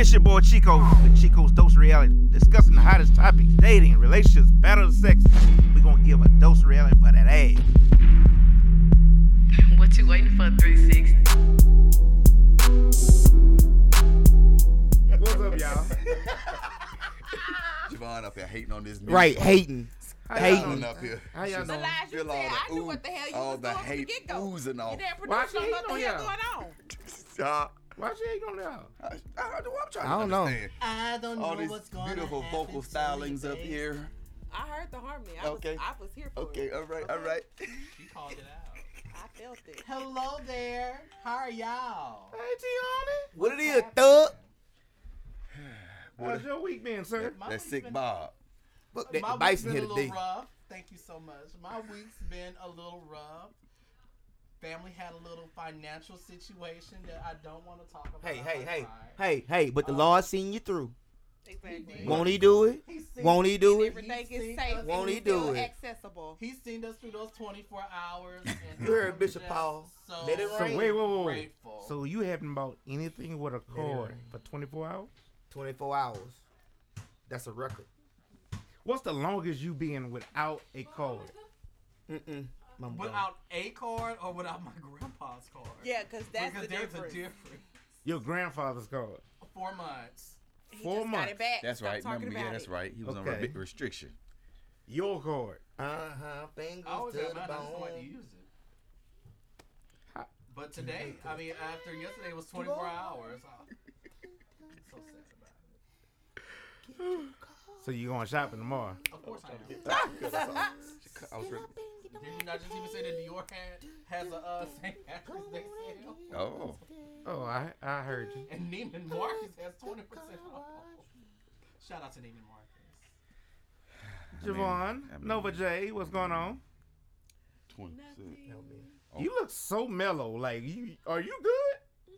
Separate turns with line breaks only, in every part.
It's your boy Chico with Chico's Dose Reality, discussing the hottest topics, dating, relationships, battle of sex. We gonna give a dose of reality for that ass.
What you waiting for, 360?
What's up, y'all?
Javon up here hating on this music.
Right, hating.
How
Hating.
up here.
How y'all doing?
Lies, you said I
the
knew
ooh-
what the hell you
all
was
the
doing from the
hate
get-go.
oozing off.
damn
Why
producer
she
don't know what the
hating
hell
on
going on.
Why she ain't on y'all?
I, I, I, do- I'm trying
I
to
don't know.
understand.
I don't know
All these
what's going
on.
beautiful
vocal stylings up here.
I heard the harmony. I
Okay.
was, I was here for
Okay,
it.
all right, all right.
She called it out.
I felt it.
Hello there. How are y'all?
Hey, Tiana.
What it is, thug?
How's your week been, sir?
My
That's
week's
sick
been-
Bob.
Look, that
My
the
week's
bison
been
here
a little
today.
rough. Thank you so much. My week's been a little rough. Family had a little financial situation that I don't want to talk about.
Hey, hey, hey, hey, hey! But the
Um,
Lord seen you through.
Exactly.
Won't He do it?
He's seen-
Won't He do it?
Everything
He's
is safe. and
Won't he do it?
Accessible.
He's seen us through those 24 hours. And
You heard Bishop Paul.
So
Let it
So
rain.
wait, wait, wait, wait.
Grateful.
So you haven't bought anything with a cord for 24 hours?
24 hours. That's a record.
What's the longest you been without a cord?
Mm-mm. Mama gone.
Without a card or without my grandpa's card?
Yeah, because that's
because
the
there's
difference.
a difference.
Your grandfather's card.
Four months.
He
Four
just
months.
got it back.
That's
Stop
right.
talking
Remember, yeah,
about
that's
it.
right. He was on
Okay.
a big restriction.
Your card.
Uh-huh. Fingers
I always
to the
mine. I just don't like to
bone.
it.
How-
But today, I mean, after yesterday was 24 hours. I'm so sad about it.
So you going shopping tomorrow?
Of course I do.
I was ready.
Did you not just even say that New York had, has a uh, St. Patrick's Day sale?
Oh.
Oh, I I heard you.
And Neiman Marcus has 20% off. Shout out to Neiman Marcus.
Javon,
I mean-
Nova J, what's going on?
20 Oh.
You look so mellow. Like you, are you good?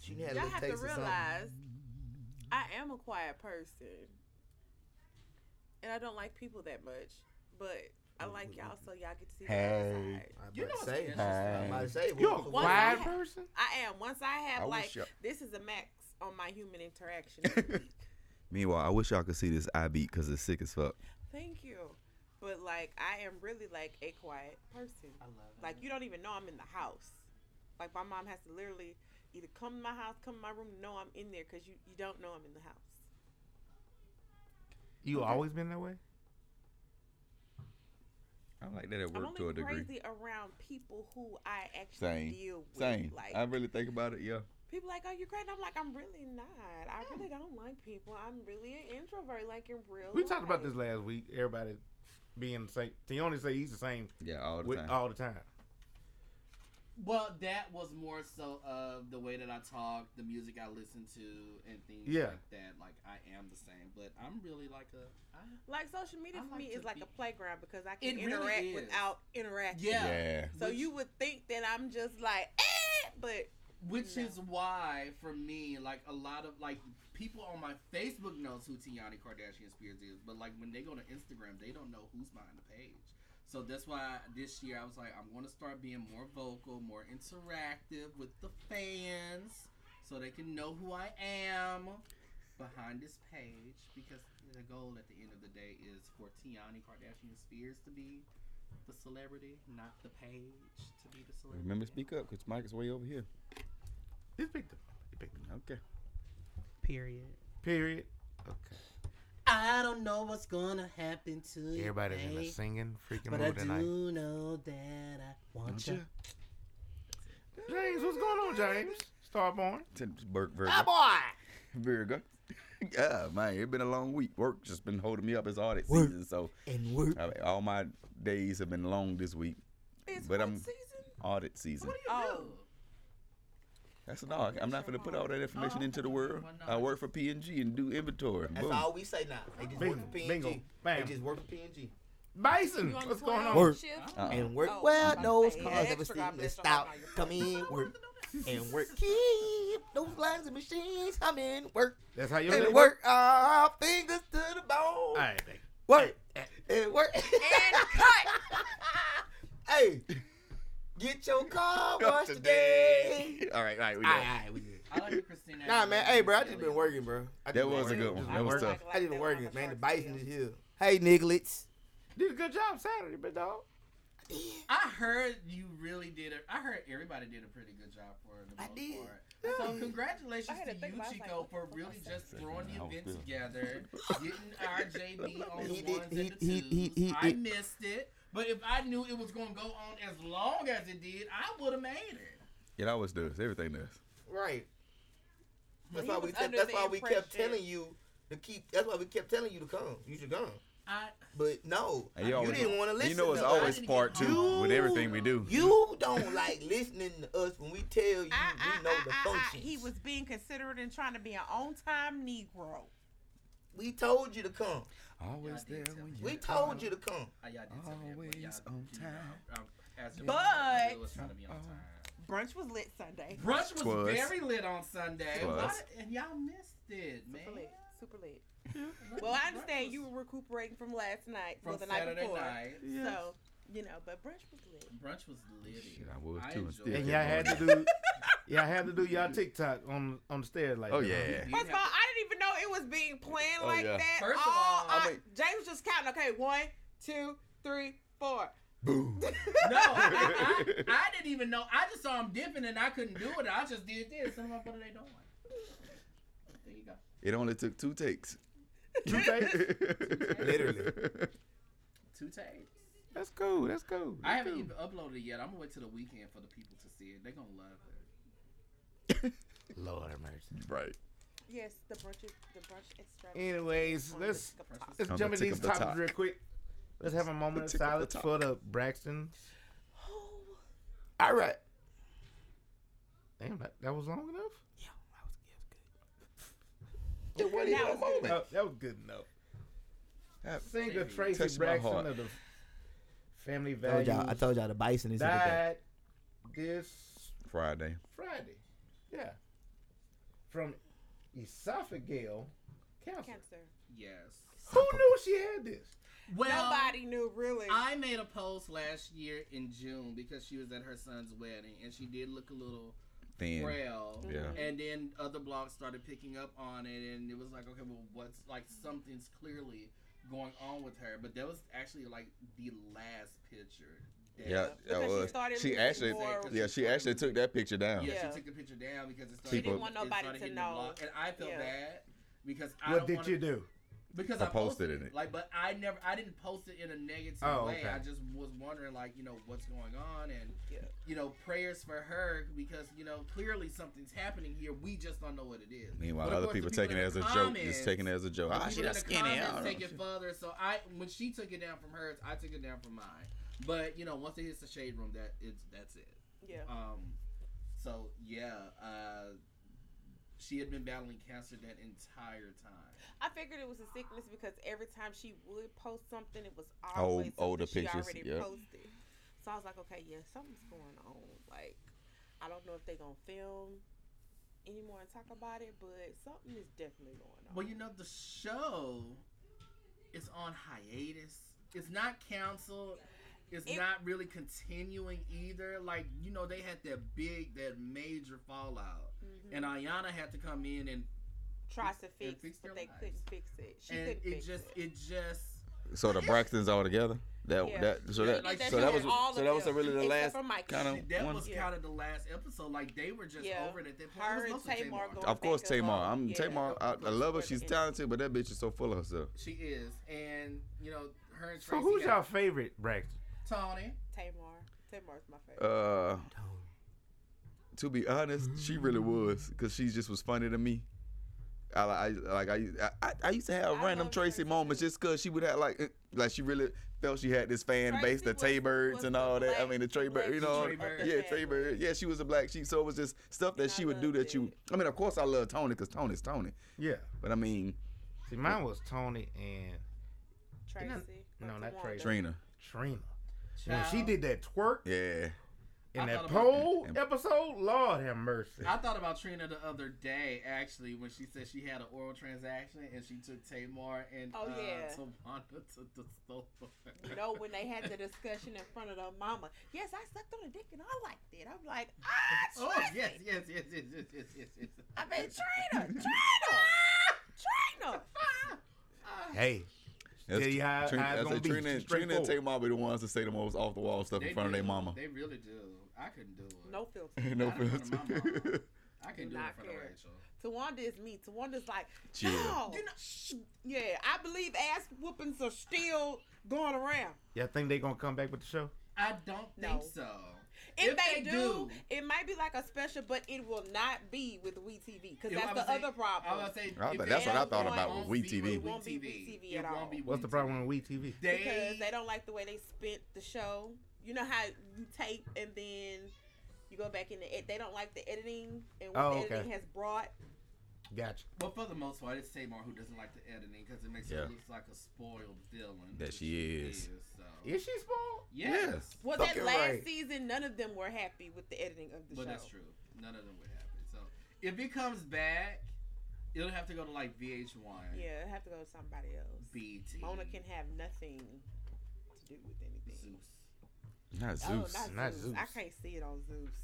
She had a
Y'all have to
taste of something.
realize I am a quiet person. And I don't like people that much. But I like y'all so y'all get to see the
Hey.
other side.
I'm
You know
to say.
what's
I'm about to say.
You're a quiet person.
I am. Once I have
I
like
y'all-
this is a max on my human interaction.
Meanwhile, I wish y'all could see this eye beat because it's sick as fuck.
Thank you. But like I am really like a quiet person.
I love it.
Like you don't even know I'm in the house. Like my mom has to literally either come to my house, come to my room, know I'm in there because you, you don't know I'm in the house.
You always been that way?
I like that at
I'm
work to a
only
degree.
crazy around people who I actually
Same.
deal with.
Same.
Like
I really think about it, yeah.
people like, oh, you're crazy. I'm like, I'm really not. I really don't like people. I'm really an introvert, like in real.
We talked about this last week. Everybody being the same. They only say he's the same
Yeah, all the
with,
time.
all the time.
Well, that was more so of the way that I talk, the music I listen to, and things
Yeah.
like that. Like I am the same, but I'm really like a. I,
Like social media
I
for
like
me
to
is like
be-
a playground because I can interact
is.
without interacting.
Yeah.
yeah.
So
Which-
you would think that I'm just like, eh, but
Which
No.
is why, for me, like a lot of like people on my Facebook knows who Tiani Kardashian Spears is, but like when they go to Instagram, they don't know who's behind the page. So that's why this year I was like, I'm going to start being more vocal, more interactive with the fans, so they can know who I am behind this page. Because the goal at the end of the day is for Tiani Kardashian Spears to be the celebrity, not the page to be the celebrity.
Remember, speak up because Mike is way over here.
Just pick the, you pick the
Okay.
Period.
period. Okay.
I don't know what's gonna happen to you.
Everybody's in a singing freaking
But I
mood tonight.
do know that I want you.
James, what's going on, James? Starborn.
Burke Virgo.
Ah, boy.
Virgo. yeah, man, it's been a long week. Work just been holding me up as audit
Work.
season, so
And work.
I all my days have been long this week.
it's
But I'm-
season?
Audit season.
Oh,
That's no. I'm not gonna put all that information
Oh,
into the world. I work for PNG and do inventory.
That's
Boom.
all we say now. They just
Bingo,
work for PNG.
bingo, bam.
They just work for PNG.
Bison, what's going on?
Work.
Uh-uh.
And work
Oh,
well,
I'm
those cars
yeah,
ever
extra
seen
God
the stop. Come in, work. And work. Keep those lines and machines come in, work.
That's how you
And
say
work our fingers to the bone.
All right, baby.
Work. And work.
And cut.
hey, get your car washed today.
All right, all right, we
All
know.
right, all right, we good.
I like Christina.
Nah, man. Hey, bro, I just been working, bro. I
That
just been
was a good one. That
been
was tough.
I just been
Like
working, man. The bison is here. Hey, Niglets.
Did a good job Saturday, big dog.
I heard you really did it. I heard everybody did a pretty good job for the most I
did.
part. So congratulations to
to
you,
about it, I was like,
Chico, for really just throwing the event together, getting our JB on the
He
ones
he-
and the
he-
twos.
he- he-
I
he-
missed it, but if I knew it was going to go on as long as it did, I would have made it.
It always does. Everything does.
Right. That's
He
why we
was
kept. That's
the
why we kept telling you to keep. That's why we kept telling you to come. You should come.
I
But no,
And
you
always-
didn't want to listen.
You know, it's
to
always part two
home.
with everything we do.
You don't like listening to us when we tell you
I, I,
we know the
I, I, I, he was being considerate and trying to be an on-time Negro.
we told you to come.
Always
Yeah,
there when you
We told you to come.
I, y'all did tell me that, but y'all,
Always on time.
um, as the-
But-
was trying to be on time.
Brunch was lit Sunday.
Brunch was
Twas.
very lit on Sunday.
Twas.
Why did- and y'all missed it, man.
Super lit. Super lit. Well, I understand you were recuperating from last night,
from
well, the night before.
night.
So, you know, but brunch was lit.
Brunch was litty.
Shit, I was
I
too, and
enjoyed
still
it.
And y'all had to do, y'all had to do y'all TikTok on on the stairs like
Oh,
that.
yeah.
You
First of all, I didn't even know it was being planned
Oh,
like
yeah.
that.
First of
all,
all,
I
I,
mean-
James was just counting. Okay, one, two, three, four.
Boom.
no, I, I, I didn't even know. I just saw him dipping and I couldn't do it. I just did this. And I'm like, what are they doing? There you go.
It only took two takes.
Two takes?
Literally.
Two takes.
That's cool. That's cool.
I haven't
cool.
even uploaded it yet. I'm gonna wait till the weekend for the people to see it. They're gonna love it.
Lord have mercy.
right.
Yes, the brunch, is- the brunch extra.
Anyways, let's
tick of
Brunch
top.
was-
let's jump into these
the
topics
top.
real quick. Let's have a moment of
tick of the
silence for the Braxton.
All right.
Damn, that, that was long enough.
Yeah, that was, yeah, was good. It wasn't even
That
a moment.
That, that was good enough.
That-
Singer
Touched
Traci
Braxton of the Family
I told y'all, I told y'all the bison is here today.
died this
Friday.
Friday. Yeah, from esophageal cancer.
Cancer.
Yes.
Who knew she had this?
Well,
Nobody knew really.
I made a post last year in June because she was at her son's wedding and she did look a little
Thin.
frail.
Yeah.
And then other blogs started picking up on it, and it was like, okay, well, what's like something's clearly going on with her. But that was actually like the last picture. that-
Yeah,
Because
that
she
was.
started
She actually,
more-
yeah, she actually took that picture down.
Yeah,
Yeah.
she took the picture down because it started.
She didn't
want nobody to
hitting the
know.
and I felt
Yeah.
bad because I
What
don't
did
wanna,
you do?
Because
I
I, posted,
posted
it.
it.
Like, but I never, I didn't post it in a negative
Oh,
way.
okay.
I just was wondering, like, you know, what's going on, and
Yeah.
you know, prayers for her because you know clearly something's happening here. We just don't know what it is.
Meanwhile,
But
other
course,
people taking it as a
the
joke. Just taking it as a joke.
the
Ah,
people
she
in
got skinny.
comments
I don't
take
know.
it further. So I, when she took it down from hers, I took it down from mine. But you know, once it hits the shade room, that it's that's it.
Yeah.
Um, so yeah, uh, she had been battling cancer that entire time.
I figured it was a sickness because every time she would post something, it was
Old-
always something
older
she
pictures,
already
yep.
posted. So I was like, okay, yeah, something's going on. Like, I don't know if they're gonna film anymore and talk about it, but something is definitely going on.
Well, you know, the show is on hiatus. It's not canceled. It's
It-
not really continuing either. Like, you know, they had that big, that major fallout.
Mhm.
And Iyanla had to come in and
tries to fix,
fix
but they
lives.
couldn't fix it. She
and
couldn't
it
fix
just
it.
it just
So the Braxtons all together. That
Yeah.
that so
Yeah,
that
like
That
so that was so that was
them,
really the
except
last
for Mikey.
kind of
that
one.
was
Yeah.
kind of the last episode. Like they were just
Yeah.
over it at that point.
Her and Tamar
Tamar.
Of course, Tamar. I'm
Yeah.
Tamar. I, I love her. She's talented, but that bitch is so full of herself.
She is, and you know her and
So
Traci.
who's
got-
y'all favorite Braxton?
Toni.
Tamar. Tamar's my favorite.
Uh, to be honest, she really was because she just was funny to me. I, I like I, I I used to have
I
random Traci
Traci,
moments just because she would have like eh, like she really felt she had this fan
Traci
base, the
was-
Tay Birds and
the
all that. I mean the Trey
black
Bird, you know,
Trey Bird.
yeah, Trey Bird. Yeah, she was a black sheep, so it was just stuff that
And
she
I
would do
loved
that you. I mean, of course, I love Toni because Toni's Toni,
Yeah.
but I mean
See, mine was Toni and
Traci.
no, not Traci.
Trina.
Trina. When she did that twerk
Yeah,
in
I
that
thought about-
pole episode, Lord have mercy.
I thought about Trina the other day, actually, when she said she had an oral transaction and she took Tamar and
Oh,
uh,
yeah.
Towanda to the store.
You know, when they had the discussion in front of their mama, yes, I sucked on a dick and I liked it. I'm like, ah,
Oh yes, yes, yes, yes, yes, yes, yes, yes.
I mean, Trina, Trina, Trina.
hey,
That's
Tell you how-
Trina,
how it's
I
gonna
say
be,
Trina, Trina and
straightforward.
Tamar be the ones to say the most off the wall stuff in
They
front of their mama.
They really do. I couldn't do it.
No filter.
no
Not in front
filter.
I couldn't
Do
do it in
not
front of
care.
Rachel.
Towanda is me. Towanda's like,
Chill.
no.
You know-
shh. Yeah, I believe ass whoopings are still going around.
y'all think they gonna come back with the show?
I don't
No.
think so.
If,
If
they,
they
do,
do-
it might be like a special, but it will not be with WeTV because that's the
say-
other
I
problem.
would say
I
if
thought- that's what I thought
want-
about
won't
with
be
WeTV.
It won't be WeTV
It
at all.
What's the problem with WeTV?
They,
because they don't like the way they spent the show. You know how you tape and then you go back in the ed- they don't like the editing and what
Oh,
the
okay.
editing has brought.
Gotcha.
Well, for the most part, it's Tamar who doesn't like the editing because it makes
Yeah.
her look like a spoiled villain.
That
which
she is.
so.
Is she spoiled?
Yes.
Well,
Fucking
that last
right.
season, none of them were happy with the editing of the
But
show.
But that's true. None of them were happy. So if it comes back, it'll have to go to like VH1,
Yeah, I have to go to somebody else.
BT,
Mona can have nothing to do with anything.
Zeus.
Not
Oh,
Zeus.
not,
Not
Zeus.
Zeus.
I can't see it on Zeus.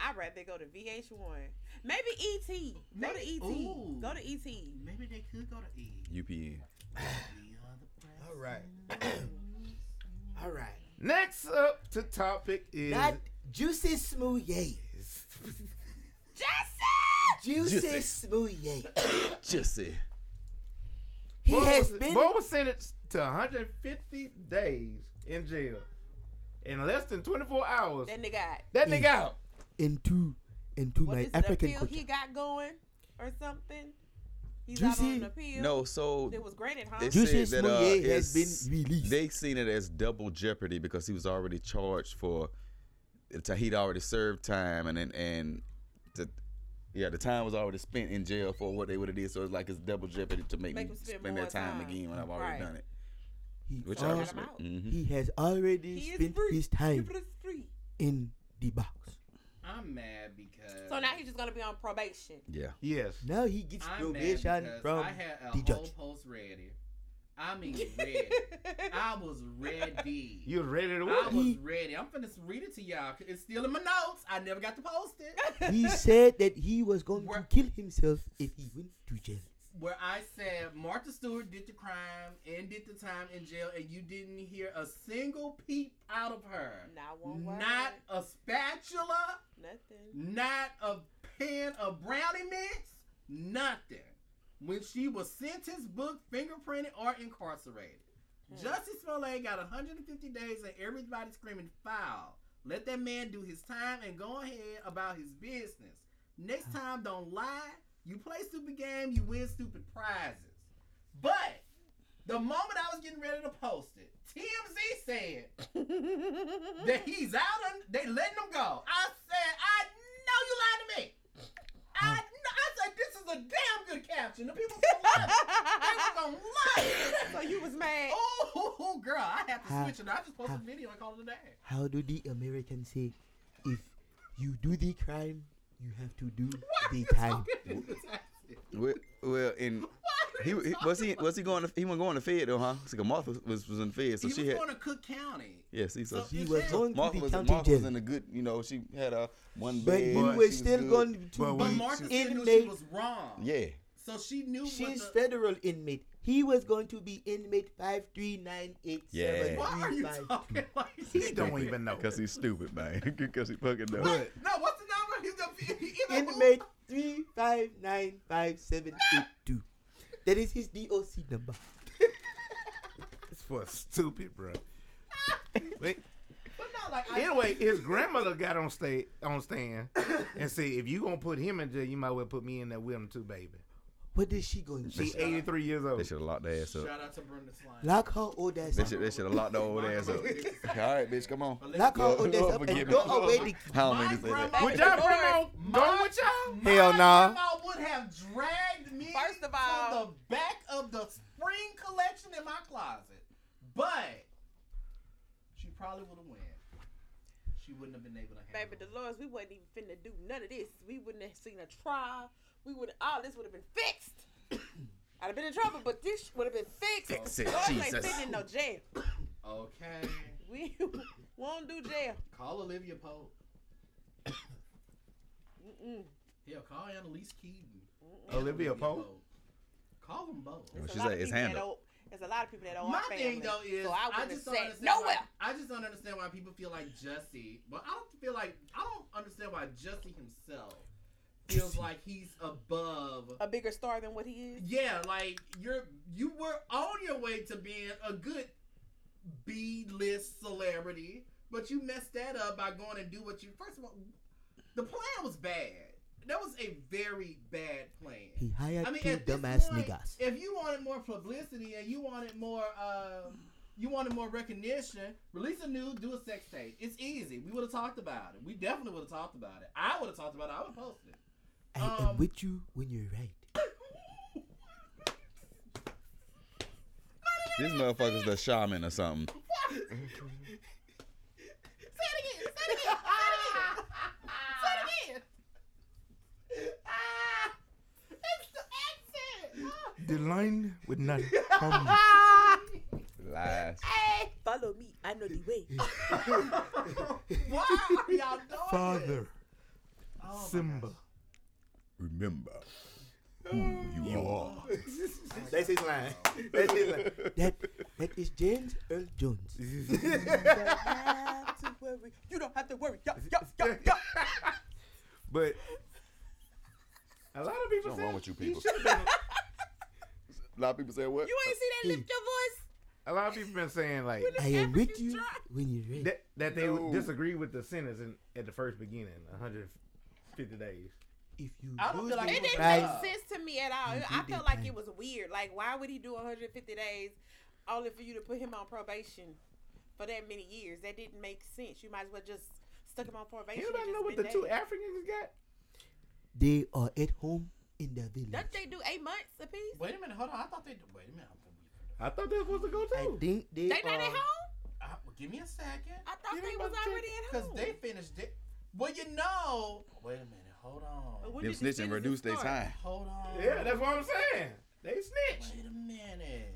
I'd rather go to VH1. Maybe ET. Go to ET.
ooh.
Go to ET.
Maybe they could go to E.
UPN.
We are the
All right.
president.
All right.
Next up to topic is
Not Juicy Smoothie.
Jesse!
Juicy Smoothie.
Jesse.
He
Bo
has
was,
been.
Bo was sentenced to 150 days in jail in less than 24 hours.
That nigga got.
That nigga out.
into into
What
my
is
African
appeal
culture.
he got going or something? He's out on
Juicy-
appeal.
No, so
It was granted, huh?
they
Juicy
said that uh,
has been released.
They seen it as double jeopardy because he was already charged for. He'd already served time, and then and the yeah, the time was already spent in jail for what they would have did. So it's like it's double jeopardy to make,
Make
me
spend
spend that time,
time.
again when I've already
Right.
done it.
He,
Which
al-
I respect. Mm-hmm.
he has already
He
spent
free.
his time
free.
in the box.
I'm mad because.
So now he's just gonna be on probation.
Yeah.
Yes.
Now he gets
I'm
probation
mad because
from
I had a
the
whole
judge.
post ready. I mean, ready. I was ready.
You was ready to
I was
He-
ready. I'm finna read it to y'all. 'cause It's still in my notes. I never got to post it.
he said that he was going to kill himself if he went to jail.
Where I said Martha Stewart did the crime and did the time in jail, and you didn't hear a single peep out of her.
Not one word.
Not a spatula,
nothing.
not a pan of brownie mix, nothing. When she was sentenced, booked, fingerprinted, or incarcerated. Hmm. Jussie Smollett got 150 days and everybody screaming foul. Let that man do his time and go ahead about his business. Next hmm. time, don't lie. You play stupid game, you win stupid prizes. But the moment I was getting ready to post it, TMZ said that he's out and they letting him go. I said, I know you lied to me. I know. I said this is a damn good caption. The people gonna love it. They were gonna love it.
So you was mad.
Oh, girl, I have to
Ha-
switch it. I just posted
ha-
a video and called it a day.
How do the Americans say, if you do the crime, you have to do the time?
Well, well, in he, he was he was he going to he wasn't going to Fed though, huh? It's like Martha was was in Fed, so
he
she
was
had
going to Cook County.
yes, he so
So
He was
jail.
going to
Martha
the
was
county
Martha was in a good, you know, she had a one
But
bed.
he
she
was still
good.
going to
But
But Martha still knew she was wrong.
Yeah,
So she knew what
She's
the,
federal inmate. He was going to be inmate five three nine eight seven
Yeah.
Why are you
five
talking like
He don't even know.
because he's stupid, man. Because he fucking knows.
But
No, what's the
Inmate three five nine five seven eight two. That is his DOC number.
it's for stupid, bro. Wait.
But not like I,
Anyway, his grandmother got on stage on stand and said, "If you gonna put him in jail, you might well put me in there with him too, baby."
What is she going to
She's 83 years old.
They
old.
should have locked their ass up.
Shout out to Brenda Slime.
Lock her old ass
They
up.
should they should have locked the old ass up. All right, bitch, come on.
Lock her
Lord-
old ass
Lord
up and
forgive me.
throw away the
How
My
many say that?
grandma-
Would y'all bring on
My-
with y'all?
My
Hell nah.
grandma would have dragged me
First of
to
all-
the back of the spring collection in my closet, but she probably would have won. She She wouldn't have been able to handle.
Baby,
it.
Dolores, we wasn't even finna do none of this. We wouldn't have seen a trial. We would all this would have been fixed. I'd have been in trouble, but this would have been fixed.
Fix it,
Dolores ain't
Jesus.
sitting in no jail.
Okay.
We won't do jail.
Call Olivia Pope.
Mm-mm.
Hell, call Annalise Keating.
Olivia Pope?
Call them both.
There's
she
a lot
said
of
it's handled.
There's a lot of people that don't
My
want family.
thing though is
so I
I, just
have
don't understand
nowhere.
Why, I just don't understand why people feel like Jussie. But I don't feel like I don't understand why Jussie himself feels like he's above.
A bigger star than what he is.
Yeah, like you're you were on your way to being a good B list celebrity, but you messed that up by going and do what you. First of all, the plan was bad. That was a very bad plan.
He hired
I mean,
two dumbass
point,
niggas.
If you wanted more publicity and you wanted more, uh, you wanted more recognition, release a nude, do a sex tape. It's easy. We would have talked about it. We definitely would have talked about it. I would have talked about it. I would have posted it.
I
Um,
am with you when you're right.
This motherfucker's the shaman or something.
Say it again. Say it again. Say it again. Say it again. Ah, it's the accent.
The line would not come.
Lies.
Hey, follow me. I know the way.
Why are y'all doing
Father,
this? Oh my
Simba.
Gosh.
Remember who you are.
That's his line. That's his line.
That that is James Earl Jones.
you don't have to worry. You don't have to worry. Yo, yo, yo, yo.
But a lot of people
What's
say
wrong with you people?
should've been-
A lot of people say what?
You ain't see that lift your voice?
a lot of people been saying like
I am with you
tribe.
when you're right.
that, that they
No.
disagree with the sentence in, at the first beginning, 150 days.
If you
I don't
do
feel like
It didn't
right,
make sense to me at all.
You
I felt
that
like it was weird. Like, why would he do 150 days only for you to put him on probation for that many years? That didn't make sense. You might as well just stuck him on probation. and
Anybody
just
know what
been
the two. Africans got?
they are at home in their village.
Don't they do eight months apiece?
Wait a minute. Hold on. I thought they. Wait a minute.
I thought they were supposed to go too.
I
too.
think they,
They not
are.
at home?
Uh, give me a second.
I thought
You
they
ain't
was
about to
already at
Because they finished it. Well, you know. Wait a minute. Hold on.
But
Them snitching
sentence
reduce their time.
Hold on.
Yeah, that's what I'm saying. They snitch.
Wait a minute.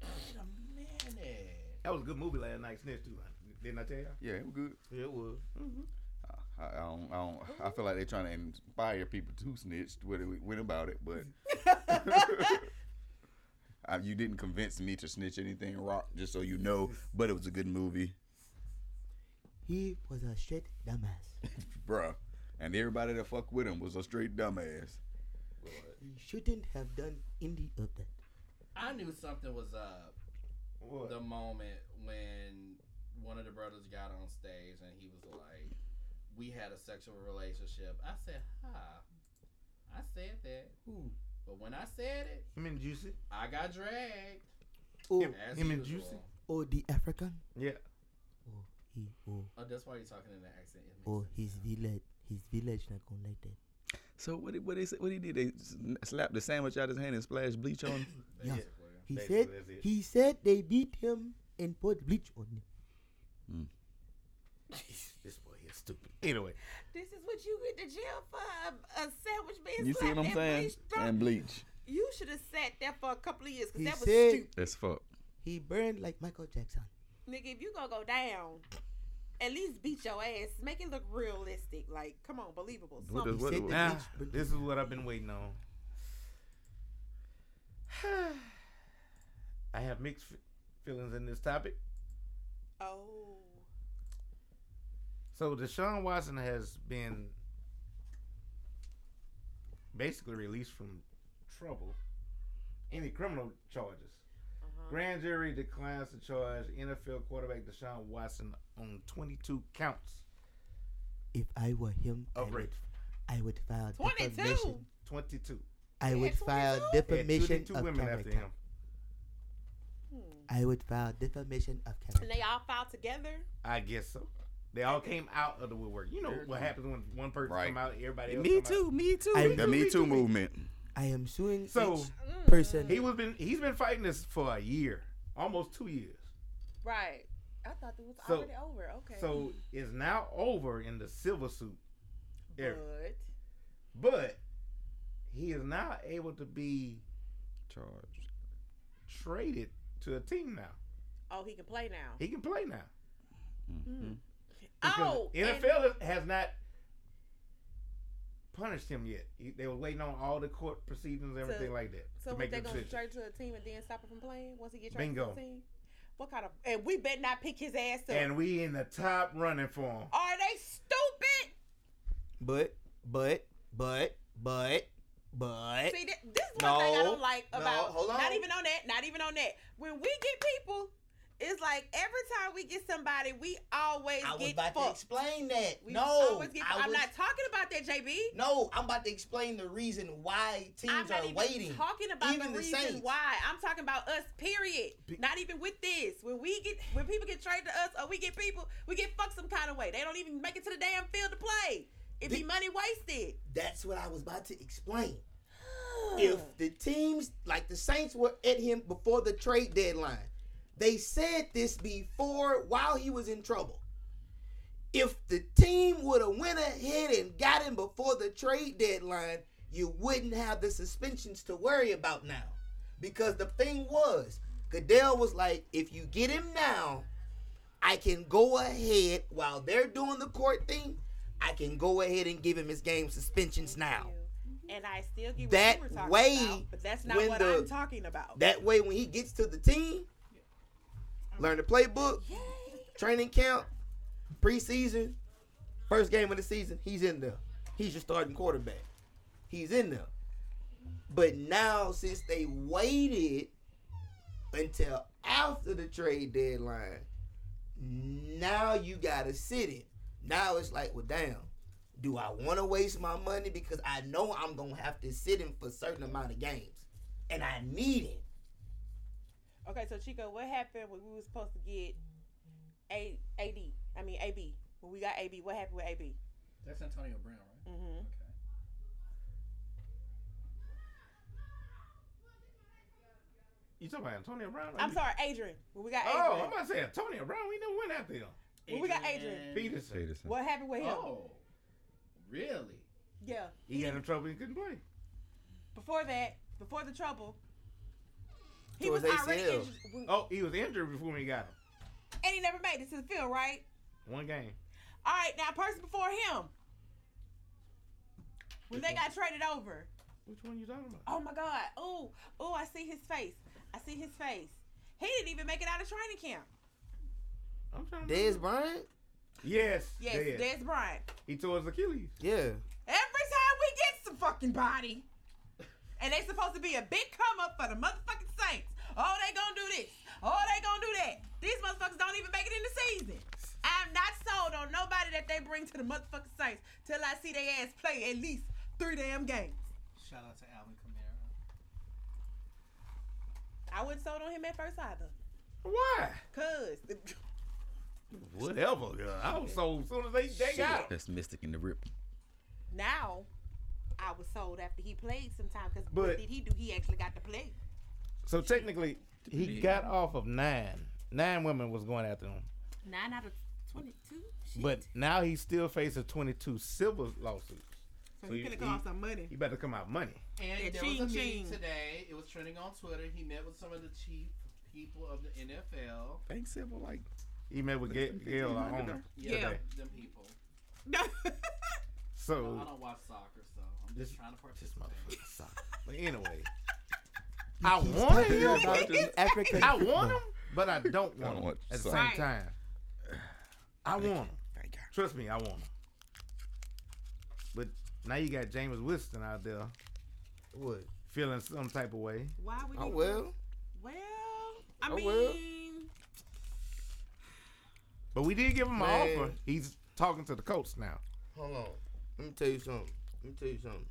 Wait a minute.
That was a good movie last night, Snitch too. Didn't I tell you?
Yeah, it was good.
Yeah, it was. Mm-hmm.
I, I don't. I don't. I feel like they're trying to inspire people to snitch. What it went about it, but I, you didn't convince me to snitch anything. Rock, just so you know. But it was a good movie,
He was a straight dumbass.
bruh. And everybody that fuck with him was a straight dumbass.
He shouldn't have done any of that.
I knew something was up
What?
the moment when one of the brothers got on stage and he was like, "We had a sexual relationship." I said, "Huh." I said that.
Ooh.
But when I said it,
Him and Juicy.
I got dragged.
Oh,
Him,
As
him and. Juicy.
oh, the African.
Yeah.
Oh, he, oh,
Oh, that's why you're talking in that accent.
Oh,
he's
his village, his village not gonna like that.
So what? Did, what they say- What he did? They s- slapped the sandwich out of his hand and splashed bleach on. him?
Yeah.
Basically.
He said he said they beat him and put bleach on him. Hmm.
This boy is stupid. Anyway,
This is what you get to jail for a, a sandwich being
You see what I'm
and
saying?
bleached on.
And bleach.
You should have sat there for a couple of years because that was
said-
stupid.
That's fuck.
He burned like Michael Jackson.
Nigga, if you gonna go down, at least beat your ass. Make it look realistic. Like, come on, believable.
What
Something.
does- what-
said the
now
bleach burnt
this is what I've been waiting on. I have mixed f- feelings in this topic.
Oh.
So Deshaun Watson has been basically released from trouble, any criminal charges. Grand jury declines to charge NFL quarterback Deshaun Watson on 22 counts.
If I were him, I
Of
would. I would file
22?
defamation.
22.
I would file
22?
He had
defamation of
women
character.
after him.
Hmm.
I would file defamation of character.
And they all filed together?
I guess so. They all came out of the woodwork. You know what happens when one person
Right.
come out, everybody else
Me
come out.
too. Me too.
I-
the Me Too movement.
I am suing
So
each
Mm.
person.
he was been he's been fighting this for a year, almost two years.
Right. I thought it was
So-
already over. Okay.
So it's now over in the silver suit era.
but
But he is now able to be
Charged.
traded to a team now.
oh, he can play now.
He can play now.
Mhm.
Because
oh, and-
NFL has not punished him yet. He, they were waiting on all the court proceedings and everything
So-
like that
So
to
what
make
they
the
gonna
decision.
trade to a team and then stop him from playing once he get traded to the team? What kind of? And we better not pick his ass up.
And we in the top running for him.
Are they stupid?
But, but, but, but, but.
See, th- this is one thing I don't like
no,
about.
hold
Not even on that. Not even on that. When we get people, it's like every time we get somebody, we always
I was
get
about to
fucked.
explain that.
We
no,
always get,
I
I'm
was-
not talking about that, JB.
No, I'm about to explain the reason why teams
I'm not
are
even
waiting.
talking about
Even
the
the
reason
Saints.
why. I'm talking about us. Period.
Be-
not even with this. When we get, when people get traded to us, or we get people, we get fucked some kind of way. They don't even make it to the damn field to play. It be
Be-
money wasted.
That's what I was about to explain. if the teams like the Saints were at him before the trade deadline, they said this before while he was in trouble. If the team would have went ahead and got him before the trade deadline, you wouldn't have the suspensions to worry about now. Because the thing was, Goodell was like, if you get him now, I can go ahead while they're doing the court thing. I can go ahead and give him his game suspensions now.
And I still get what
That
you were talking
way,
about, but that's not what
the-
I'm talking about.
That way, when he gets to the team, learn the playbook, training camp, preseason, first game of the season, he's in there. He's your starting quarterback. He's in there. But now, since they waited until after the trade deadline, now you gotta sit it. Now it's like, well, damn. Do I want to waste my money because I know I'm gonna have to sit him for a certain amount of games, and I need him.
Okay, so Chico, what happened when we were supposed to get A AD? I mean AB. When we got AB, what happened with AB?
That's Antonio Brown, right?
Mm-hmm.
Okay.
You talking about Antonio Brown?
I'm sorry, Adrian. When we got Adrian.
Oh, I'm
Adrian.
about to say Antonio Brown. We never went after him.
Well, we got Adrian.
Peterson.
Peterson.
what happened with him?
Oh, really?
Yeah.
He got in trouble. He couldn't play.
Before that, before the trouble, he was
was
already
ACL.
injured, when-
Oh, he was injured before we got him.
and he never made it to the field, right?
One game.
All right, now person before him, when they got traded over.
Which one you talking about?
Oh my God! Oh, oh! I see his face. I see his face. He didn't even make it out of training camp.
I'm trying to
Dez
remember.
Bryant?
Yes.
Yes,
Dez.
Des Bryant.
He tore his Achilles.
Yeah.
Every time we get some fucking body, and they supposed to be a big come up for the motherfucking Saints. Oh, they gonna do this. Oh, they gonna do that. These motherfuckers don't even make it in the season. I'm not sold on nobody that they bring to the motherfucking Saints till I see their ass play at least three damn games.
Shout out to Alvin Kamara.
I wasn't sold on him at first either.
Why?
Cause
Whatever. girl. I was sold as soon as they, they got him.
That's Mystic in the Rip.
now I was sold after he played sometime. Cause
But-
what did he do? He actually got to play.
So technically, he got off of nine. Nine women was going after him.
Nine out of twenty-two. Shit.
But now he still faces 22 civil lawsuits.
so
so
he
he-
finna cost some money.
He better come out money.
And
Yeah,
there was a
ching,
meeting
ching.
today. It was trending on Twitter. He met with some of the chief people of the NFL.
Ain't civil like
He met with Gayle, Gayle our owner.
Yeah.
today.
them people.
So
I don't watch soccer, so I'm just
This-
trying to
this
participate.
motherfucker suck. But anyway, I want
Talking
him.
about the African
I want him, but I don't
I
want
don't
him at the same time. I want him.
Thank God.
Trust me, I want him. But now you got Jameis Winston out there
What?
feeling some type of way.
Why would
Oh
you?
well.
Well, I
Oh,
mean,
well.
But we did give him an offer. He's talking to the coach now.
Hold on. Let me tell you something. Let me tell you something.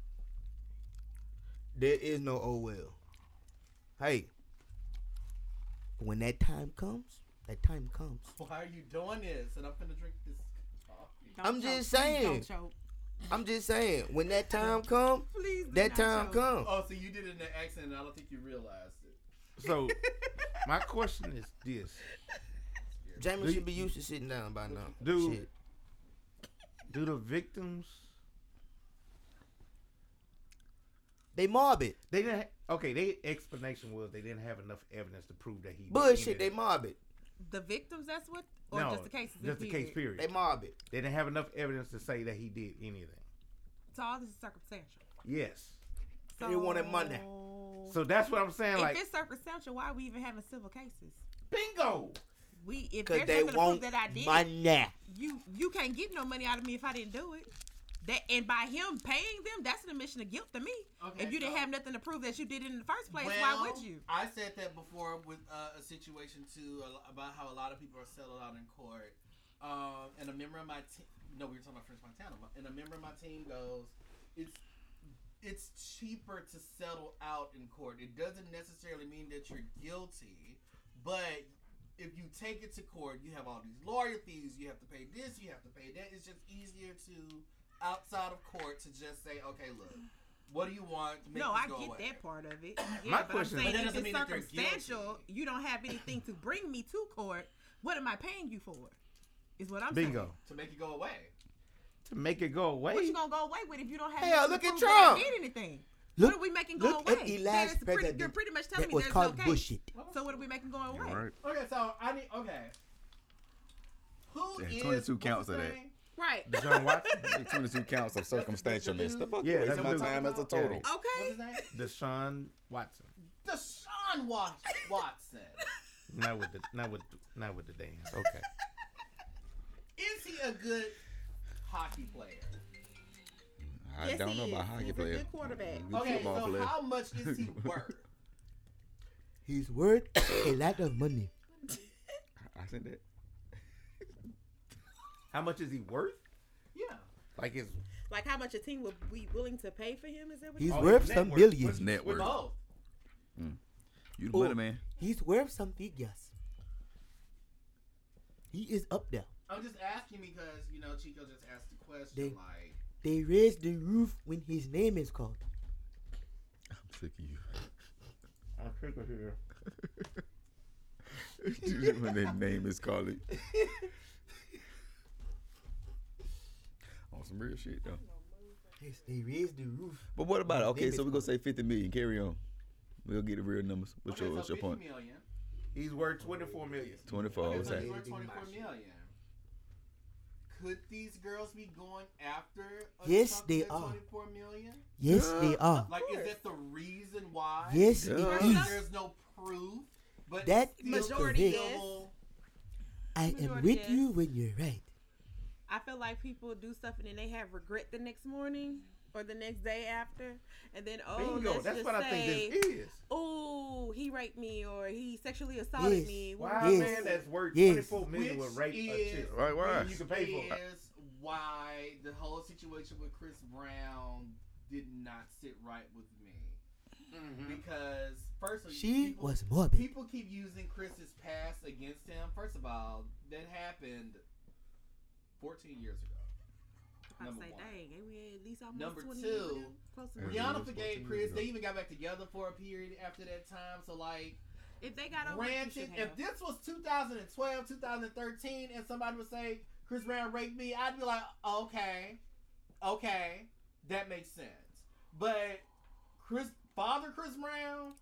There is no oh well. Hey, when that time comes, that time comes.
Why are you doing this? And I'm gonna drink this coffee.
don't
I'm
choke.
just saying.
Don't choke.
I'm just saying, when that time comes,
Please
that time
choke.
comes.
Oh, so you did it in an accent, and I don't think you realized it.
So my question is this:
Jamie should be used to sitting down by now.
Dude.
Shit.
Do the victims?
They mob it.
They didn't. Ha- okay, their explanation was they didn't have enough evidence to prove that he. did
Bullshit. They
anything.
mob it.
The victims, that's what, or
no,
just the cases.
Just the case.
period?
Period.
They mob it.
They didn't have enough evidence to say that he did anything.
So all this is circumstantial.
Yes.
So,
They wanted money.
So that's what I'm saying.
if
Like,
it's circumstantial, why are we even having civil cases?
bingo.
We if
Cause
there's
they
something to
want
prove that I did,
money.
you you can't get no money out of me if I didn't do it. That and by him paying them, that's an admission of guilt to me.
Okay,
if you didn't have nothing to prove that you did it in the first place,
well,
why would you?
I said that before with uh, a situation too about how a lot of people are settled out in court. Um, and a member of my team, no, we were talking about French Montana, and a member of my team goes, it's it's cheaper to settle out in court. It doesn't necessarily mean that you're guilty, but if you take it to court, you have all these lawyer fees. You have to pay this. You have to pay that. It's just easier to outside of court to just say, okay, look, what do you want? to Make
No, I
go
get
away?
that part of it. Yeah,
My
but
question is-
I'm
But that
saying
doesn't
if it's
that
circumstantial,
guilty.
you don't have anything to bring me to court. What am I paying you for? Is what I'm
Bingo.
saying.
to make it go away.
To make it go away.
What you gonna go away with if you don't have?
Hell, look at
prove that I
Trump.
Did anything?
Look-
what are we making go
look
away?
at the
That
last
is pretty,
president
you're pretty much telling
That
me
was
there's
called
no case.
bullshit.
So what are we making go away?
Right.
Okay, so I need. Okay. Who
Yeah,
is
22 counts of that.
name?
Right.
John Watson.
Hey, 22 counts of circumstantialness. The fuck?
Yeah,
Yeah,
that's
my
what-
time as a total.
Yeah.
What's
Okay.
his name?
Deshaun Watson.
Deshaun Wat- Watson.
Not with the not with not with the dance. Okay.
Is he a good hockey player?
I
Yes,
don't
he
know about
is.
hockey
He's a
players.
good quarterback.
Good
Okay,
football
so
player.
how much is he worth?
He's worth a lot of money.
I said that.
How much is he worth?
yeah.
Like his
Like how much a team would be willing to pay for him? Is that what
He's
Oh,
you
worth some billions.
Net
With
worth.
both. Mm.
You the
Oh.
money man.
He's worth some figures. He is up there.
I'm just asking because you know Chico just asked the question
They-
like.
They raise the roof when his name is called.
I'm sick of you.
I'm sick of here.
when their name is called it. On some real shit though.
Yes, they raise the roof.
But what about it? Okay, so we're gonna say 50 million. Carry on. We'll get the real numbers. What's
okay,
your, what's
so
your point?
million.
He's worth twenty four million.
Twenty
four.
Okay,
so he's worth twenty four million. Could these girls be going after? A
Yes, they are.
24 million?
Yes,
Yeah.
they are.
Like, is
course.
that the reason why?
Yes,
Yeah.
it
There's, no proof, but
That
still
is
Majority
I am with
is.
you when you're right.
I feel like people do stuff and then they have regret the next morning or the next day after, and then oh,
Bingo.
let's
That's
just
what I
say,
think this is.
oh, he raped me or he sexually assaulted
Yes.
me.
Why a
Yes.
man that's worth
Yes.
24 million
Which
would rape a chick?
Right, why?
You can pay for it.
is why the whole situation with Chris Brown did not sit right with me. Mm-hmm. Because firstly,
She
people,
was morbid.
people keep using Chris's past against him. First of all, that happened 14 years ago.
I
Number
say,
one.
dang, ain't we at least almost
Number
20
two,
years with? Close to
Yeah.
20.
Rihanna
was
forgave Chris. They even got back together for a period after that time. So like,
If they got over, it,
granted, if this was 2012, 2013, and somebody would say Chris Brown raped me, I'd be like, okay, okay, that makes sense. But Chris, Father Chris Brown,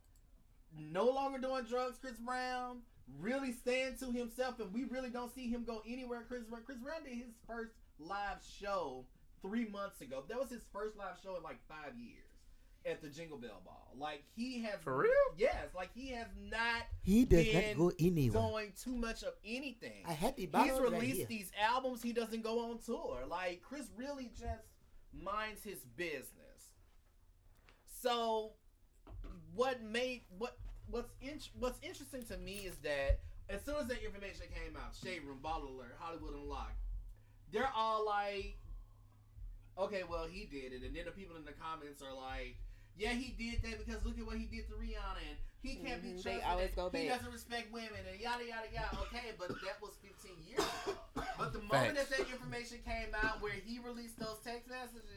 no longer doing drugs. Chris Brown really staying to himself, and we really don't see him go anywhere. Chris Brown, Chris Brown did his first live show three months ago. That was his first live show in like five years at the Jingle Bell Ball. Like he has
For real?
Yes, like he has not
He does
been
not go anywhere.
Going too much of anything.
I had the
He's
bottle right
released these albums. He doesn't go on tour. Like Chris really just minds his business. So, what made what what's in, what's interesting to me is that as soon as that information came out, Shade Room, Baller Alert, Hollywood Unlocked, they're all like, okay, well he did it, and then the people in the comments are like. Yeah, he did that because look at what he did to Rihanna, and he can't be
Mhm,
trusted.
they always
and
go
He
back.
doesn't respect women, and yada yada yada. Okay, but that was 15 years ago. But the moment that that information came out, where he released those text messages,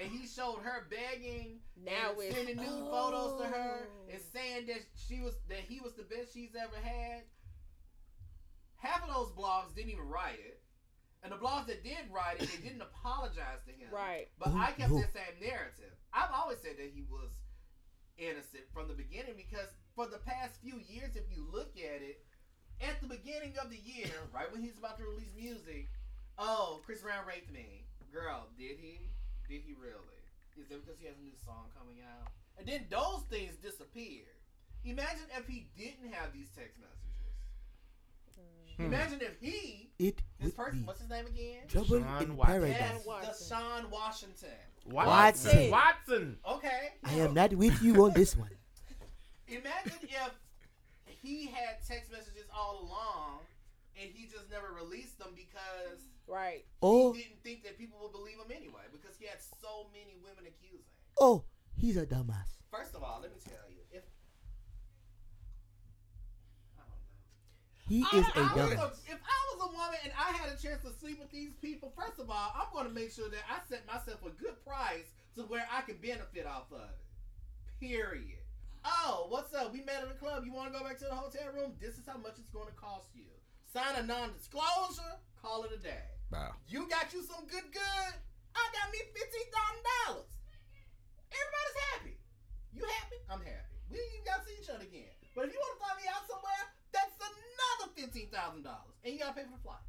and he showed her begging
Now
and sending nude photos to her
Oh.
and saying that she was that he was the best she's ever had. half of those blogs didn't even write it, and the blogs that did write it, they didn't apologize to him.
Right.
But
Oh,
I kept that same narrative. I've always said that he was innocent from the beginning because for the past few years, if you look at it, at the beginning of the year, right when he's about to release music, oh, Chris Brown raped me. Girl, did he? Did he really? Is it because he has a new song coming out? And then those things disappeared. Imagine if he didn't have these text messages.
Hmm.
Imagine if he,
It
this
would
person,
be
what's his name again?
trouble
Sean
in
Watson.
Yes,
paradise.
Watson.
the Sean Washington.
Watson.
Watson.
Okay.
I am not with you on this one.
Imagine if he had text messages all along and he just never released them because
Right.
Oh,
he didn't think that people would believe him anyway because he had so many women accusing. Him.
Oh, he's a dumbass.
First of all, let me tell you, if I.
He
I-
is a
I was
dumbass.
a- if I was a woman and I had a chance to sleep with these people, first of all, I'm going to make sure that I set myself a good price to where I can benefit off of it. Period. Oh, what's up? We met at the club. You want to go back to the hotel room? This is how much it's going to cost you. Sign a non-disclosure. Call it a day.
Wow.
You got you some good good. I got me fifteen thousand dollars. Everybody's happy. You happy? I'm happy. We ain't even gotta see each other again. But if you want to fly me out somewhere, that's another fifteen thousand dollars, and you gotta pay for the flight.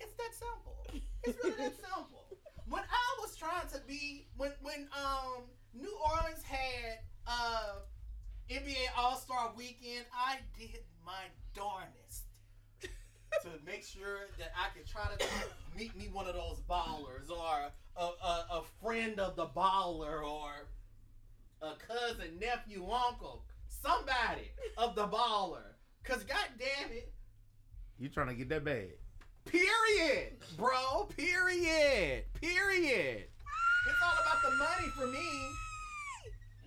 It's that simple. It's really that simple. When I was trying to be, when when um New Orleans had uh NBA All Star Weekend, I did my darnest to make sure that I could try to meet me one of those ballers or a, a, a friend of the baller or a cousin, nephew, uncle, somebody of the baller. Cause god damn it,
You trying to get that bag?
period, bro, period, period. It's all about the money for me.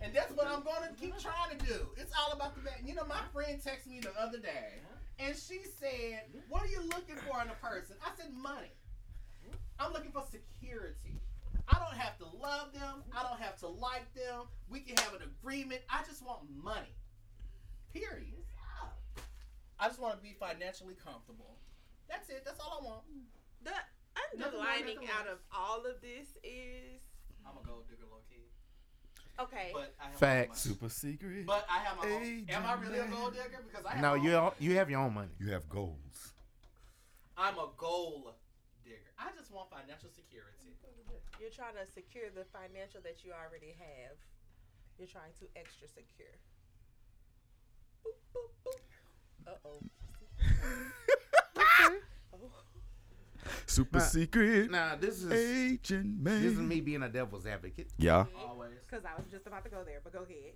And that's what I'm gonna keep trying to do. It's all about the bag. You know, my friend texted me the other day and she said, What are you looking for in a person? I said, Money. I'm looking for security. I don't have to love them. I don't have to like them. We can have an agreement. I just want money. Period. I just want to be financially comfortable. That's it. That's all I want.
The underlining out of all of this is
I'm a gold digger, low key.
Okay.
But I have
Facts.
Money.
Super secret.
But I have my own. Am I really a gold digger? Because I have
No,
my
you
own.
all- you have your own money.
you have goals.
I'm a gold digger. I just want financial security.
You're trying to secure the financial that you already have. You're trying to extra secure. Boop, boop, boop. Uh oh.
Super
Nah,
secret.
Nah, this is
Agent man.
this is me being a devil's advocate.
Yeah.
Always.
Because I was just about to go there, but go ahead.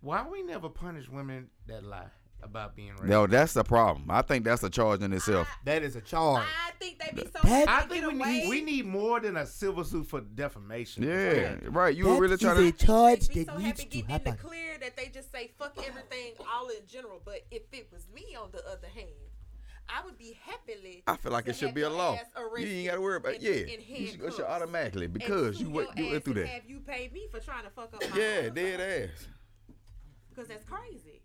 Why we never punish women that lie about being raped?
No, that's the problem. I think that's a charge in itself.
that is a charge.
I think they be so
That-
I
happy to
think
get
we
away.
need we need more than a civil suit for defamation.
Yeah, right. You were really trying to.
charge
be
that
so
needs
happy
to
getting
happen.
in the clear that they just say fuck everything all in general. But if it was me, on the other hand, I would be happily.
I feel like it should be a
your
law.
ass
You
arrested
ain't got to worry about.
in-
Yeah,
in
you should, you should automatically because you went you went through that.
Have you pay me for trying to fuck up my
Yeah, dead ass.
Because that's crazy.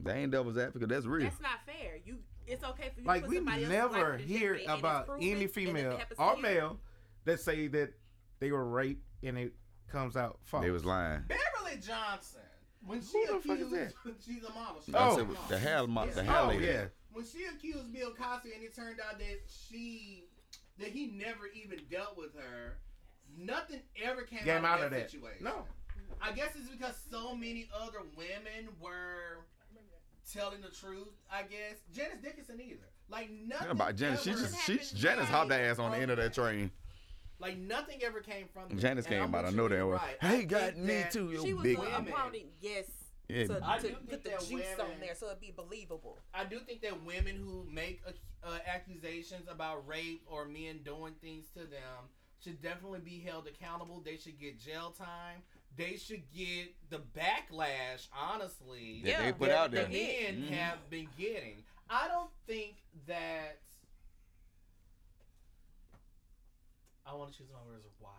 They ain't devil's advocate. That's real.
That's not fair. You, it's okay for you.
Like
to put
we
somebody else's
never
life
hear
jeopardy and it's
about any female or male that say that they were raped and it comes out false.
They was lying.
Beverly Johnson. When she
Who the fuck is
accused,
that?
she's a model. She's
I
Oh.
a
said
model.
the hell, mo- the
Yeah.
hell
Oh
lady.
yeah.
When she accused Bill Cosby and it turned out that she that he never even dealt with her, nothing ever came
Came
out,
out
of
of
that,
that.
situation.
No.
I guess it's because so many other women were telling the truth. I guess Janice Dickinson either. Like nothing
Think about Janice. She just she Janice hopped her ass on the
from
end of that
that.
train.
Like nothing ever came from. that.
Janice
And
came out
I
know
you,
no damn
you're
well.
right.
Hey, got me
that
too,
She
you
was
big.
a
women.
opponent, yes,
Yeah.
to,
I
to
do think
put the
that
juice
women-
on there so it'd be believable.
I do think that women who make uh, accusations about rape or men doing things to them should definitely be held accountable. They should get jail time. They should get the backlash, honestly,
That they
Yeah,
put
that
out
the
there.
men
Mhm.
have been getting. I don't think that. I want to choose my words wisely.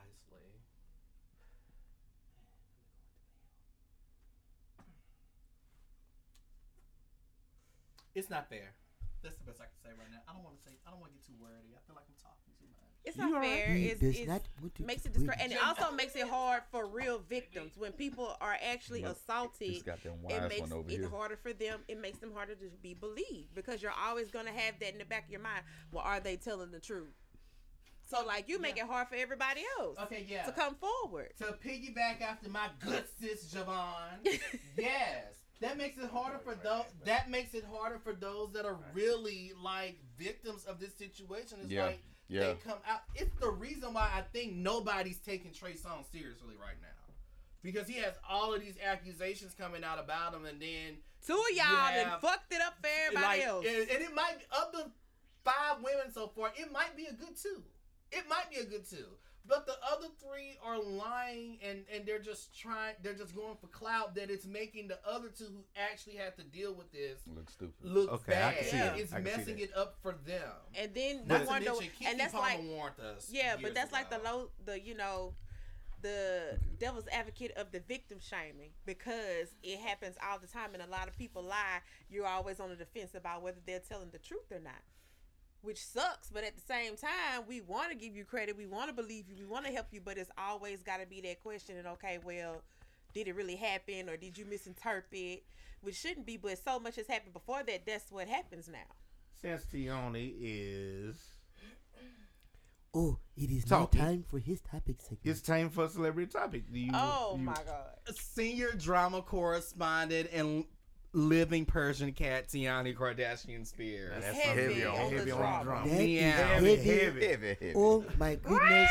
It's not fair. That's the best I can say right now. I don't want to say. I don't want to get too wordy. I feel like I'm talking too much.
It's not fair.
He
It's, it's,
not
makes it
quit.
discour- and it also makes it hard for real victims when people are actually
Look,
assaulted.
This got them
It makes
one over
it
here.
harder for them. It makes them harder to be believed because you're always gonna have that in the back of your mind. Well, are they telling the truth? So like you make it hard for everybody else
Okay, yeah.
to come forward.
To piggyback after my good sis Javon, yes, that makes it harder for those. That makes it harder for those that are really like victims of this situation. It's
Yeah,
like
yeah.
they come out. It's the reason why I think nobody's taking Trey Songz seriously right now, because he has all of these accusations coming out about him, and then
Two of y'all
Yeah.
done fucked it up for everybody
like,
else.
And, and it might of the five women so far, it might be a good two. It might be a good two. But the other three are lying and, and they're just trying they're just going for clout that it's making the other two who actually have to deal with this
Look stupid.
look
Okay, I
bad.
can
see that.
It's
I can
messing
that.
it up for them.
and then
Not
you
to
wonder,
mention,
and that's
Palmer
like
warned us.
Yeah, but
years
that's like the low, the you know, the devil's advocate of the victim shaming because it happens all the time, and a lot of people lie. You're always on the defense about whether they're telling the truth or not, which sucks. But at the same time, we want to give you credit, we want to believe you, we want to help you, but it's always got to be that question. And okay, well, did it really happen, or did you misinterpret? Which shouldn't be, but so much has happened before that. That's what happens now.
Since Tioni is
Oh, it is
Talking.
now time for his topic segment.
it's time for a celebrity topic. Do you?
Oh
you-
my god.
senior drama correspondent and living Persian cat Tiani Kardashian Spears.
That's
Heavy
heavy on,
on the
heavy on the drama.
That is
Meow.
Heavy,
heavy.
heavy.
Heavy, heavy.
Oh my goodness.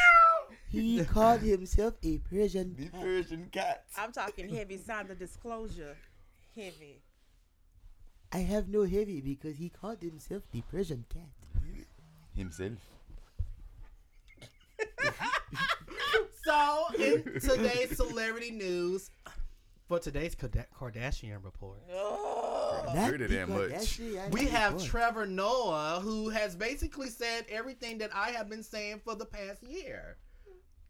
He called himself a Persian
The
cat.
Persian cat.
I'm talking heavy sign of disclosure. Heavy.
I have no heavy because he called himself the Persian cat.
Himself.
So, in today's celebrity news, for today's Kardashian report,
Oh.
Not
heard it much.
We have
report.
Trevor Noah, who has basically said everything that I have been saying for the past year.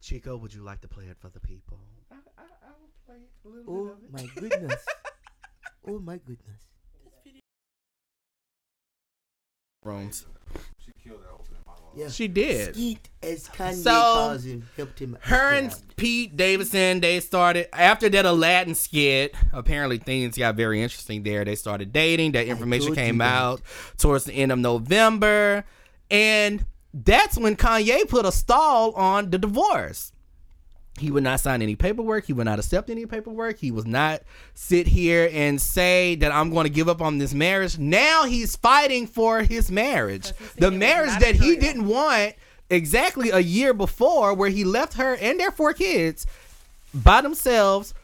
Chico, would you like to play it for the people?
I, I, I will play a little
Oh
bit of it.
my goodness. oh my goodness.
Rooms.
She killed that opening monologue.
Yeah.
She did.
Skeet, as Kanye
So,
calls him, helped him.
Her
out.
and Pete Davidson, they started after that Aladdin skit. Apparently, things got very interesting there. They started dating. That information came
that.
out towards the end of November, and that's when Kanye put a stall on the divorce. He would not sign any paperwork. He would not accept any paperwork. He would not sit here and say that I'm going to give up on this marriage. Now he's fighting for his marriage. The
was
marriage that he didn't want exactly a year before, where he left her and their four kids by themselves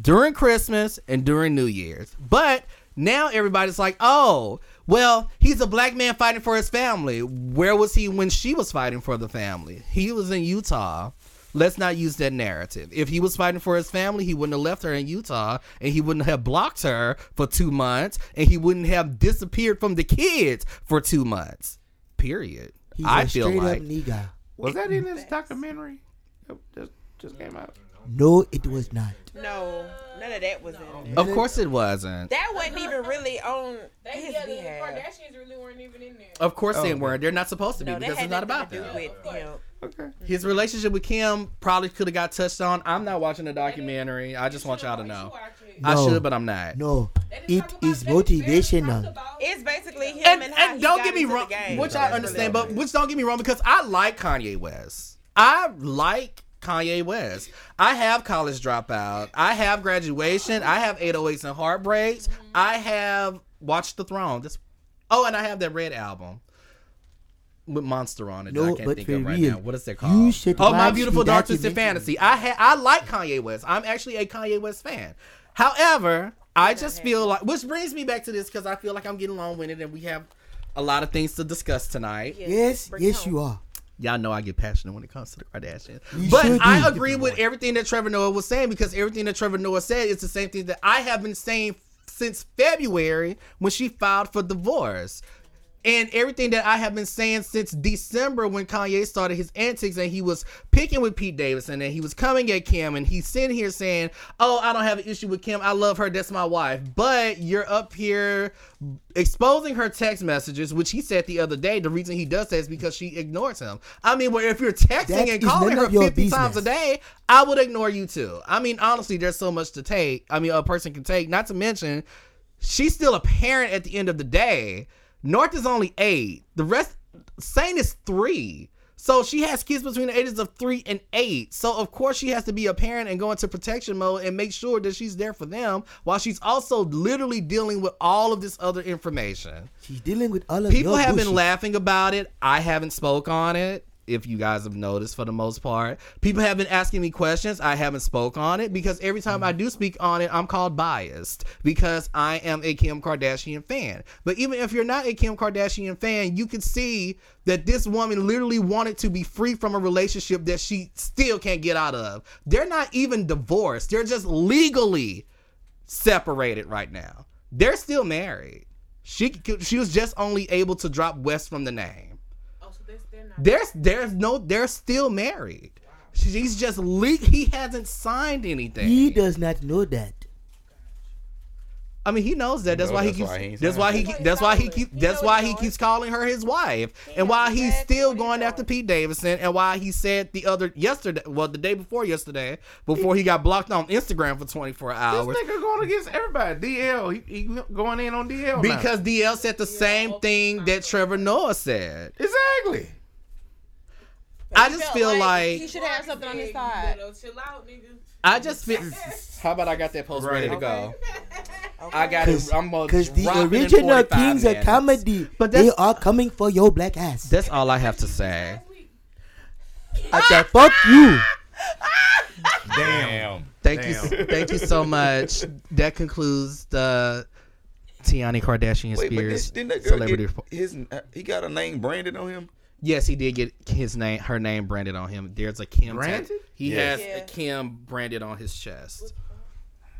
during Christmas and during New Year's. But now everybody's like, oh, well, he's a black man fighting for his family. Where was he when she was fighting for the family? He was in Utah. Let's not use that narrative. If he was fighting for his family, he wouldn't have left her in Utah and he wouldn't have blocked her for two months and he wouldn't have disappeared from the kids for two months. Period.
He's
I
a
feel
straight
like
up nigga.
Was that in this documentary? that Just, just came out.
No, it was not.
No, none of that was in there.
Of course it wasn't.
That wasn't even really on
They,
his
yeah, the
behalf.
Kardashians really weren't even in there.
Of course they
Oh,
weren't. They're not supposed to be
No,
because it's not about
to do
them.
with him.
Okay.
His relationship with Kim probably could have got touched on. I'm not watching the documentary. I just want y'all to know.
should watch it.
I should, but I'm not.
No,
They didn't
it
talk about-
is
they barely
motivational.
It's basically him
And,
and,
and
he
don't
got
get me wrong, which
That's
I understand,
really
but which don't get me wrong because I like Kanye West. I like Kanye West. I have College Dropout. I have Graduation. I have 808s and Heartbreaks. I have Watch the Throne. This, oh, and I have that Red album with Monster on it. that I
No,
can't
but
think of right
real,
now. What is that
you
called?
should
oh, My Beautiful
the
Dark Twisted. Fantasy. I ha- I like Kanye West. I'm actually a Kanye West fan. However, I just feel like, which brings me back to this because I feel like I'm getting long winded and we have a lot of things to discuss tonight.
Yeah.
Yes, yes, you are.
Y'all know I get passionate when it comes to the Kardashians.
You
but I agree with everything that Trevor Noah was saying because everything that Trevor Noah said is the same thing that I have been saying since February when she filed for divorce. And everything that I have been saying since December when Kanye started his antics and he was picking with Pete Davidson and he was coming at Kim and he's sitting here saying, Oh, I don't have an issue with Kim. I love her. That's my wife. But you're up here exposing her text messages, which he said the other day. The reason he does that is because she ignores him. I mean, well, if you're texting
That
and calling her
of your
50 times a day, I would ignore you too. I mean, honestly, there's so much to take. I mean, a person can take, not to mention, she's still a parent at the end of the day. North is only eight. The rest, Saint is three. So she has kids between the ages of three and eight. So of course she has to be a parent and go into protection mode and make sure that she's there for them while she's also literally dealing with all of this other information.
She's dealing with all of
People have been laughing about it. I haven't spoke on it. If you guys have noticed, for the most part, people have been asking me questions. I haven't spoke on it because every time I mm-hmm. do speak on it, I'm called biased because I am a Kim Kardashian fan. But even if you're not a Kim Kardashian fan, you can see that this woman literally wanted to be free from a relationship that she still can't get out of. They're not even divorced; they're just legally separated right now. They're still married. She she was just only able to drop West from the name. There's there's no they're still married. She's just le- he hasn't signed anything.
He does not know that.
I mean, he knows that. That's why he keeps.
why he ain't
That's why he. That's why he
He
keeps. That's why he keeps calling her his wife, and why he's still going after. Pete Davidson, and why he said the other yesterday, well, the day before yesterday, before he got blocked on Instagram for 24 hours.
This nigga going against everybody. DL, he, he going in on DL now.
because DL said the same thing that Trevor Noah said.
exactly.
I just feel
he
like he
should have something on his side.
chill out, nigga.
I just feel. How about I got that post ready to
Right.
go? I got it. I'm gonna
Because the
drop it in
original
45
kings of comedy,
But
they are coming for your black ass.
That's all I have to say.
What the fuck you?
Damn.
Thank you, thank you so much. That concludes the Tiani Kardashian
Wait,
Spears
this, didn't that girl
celebrity.
get his? uh, He got a name branded on him.
Yes, he did get his name, her name branded on him. There's a Kim. tat-
Branded?
He
Yes.
has
Yeah.
a Kim branded on his chest.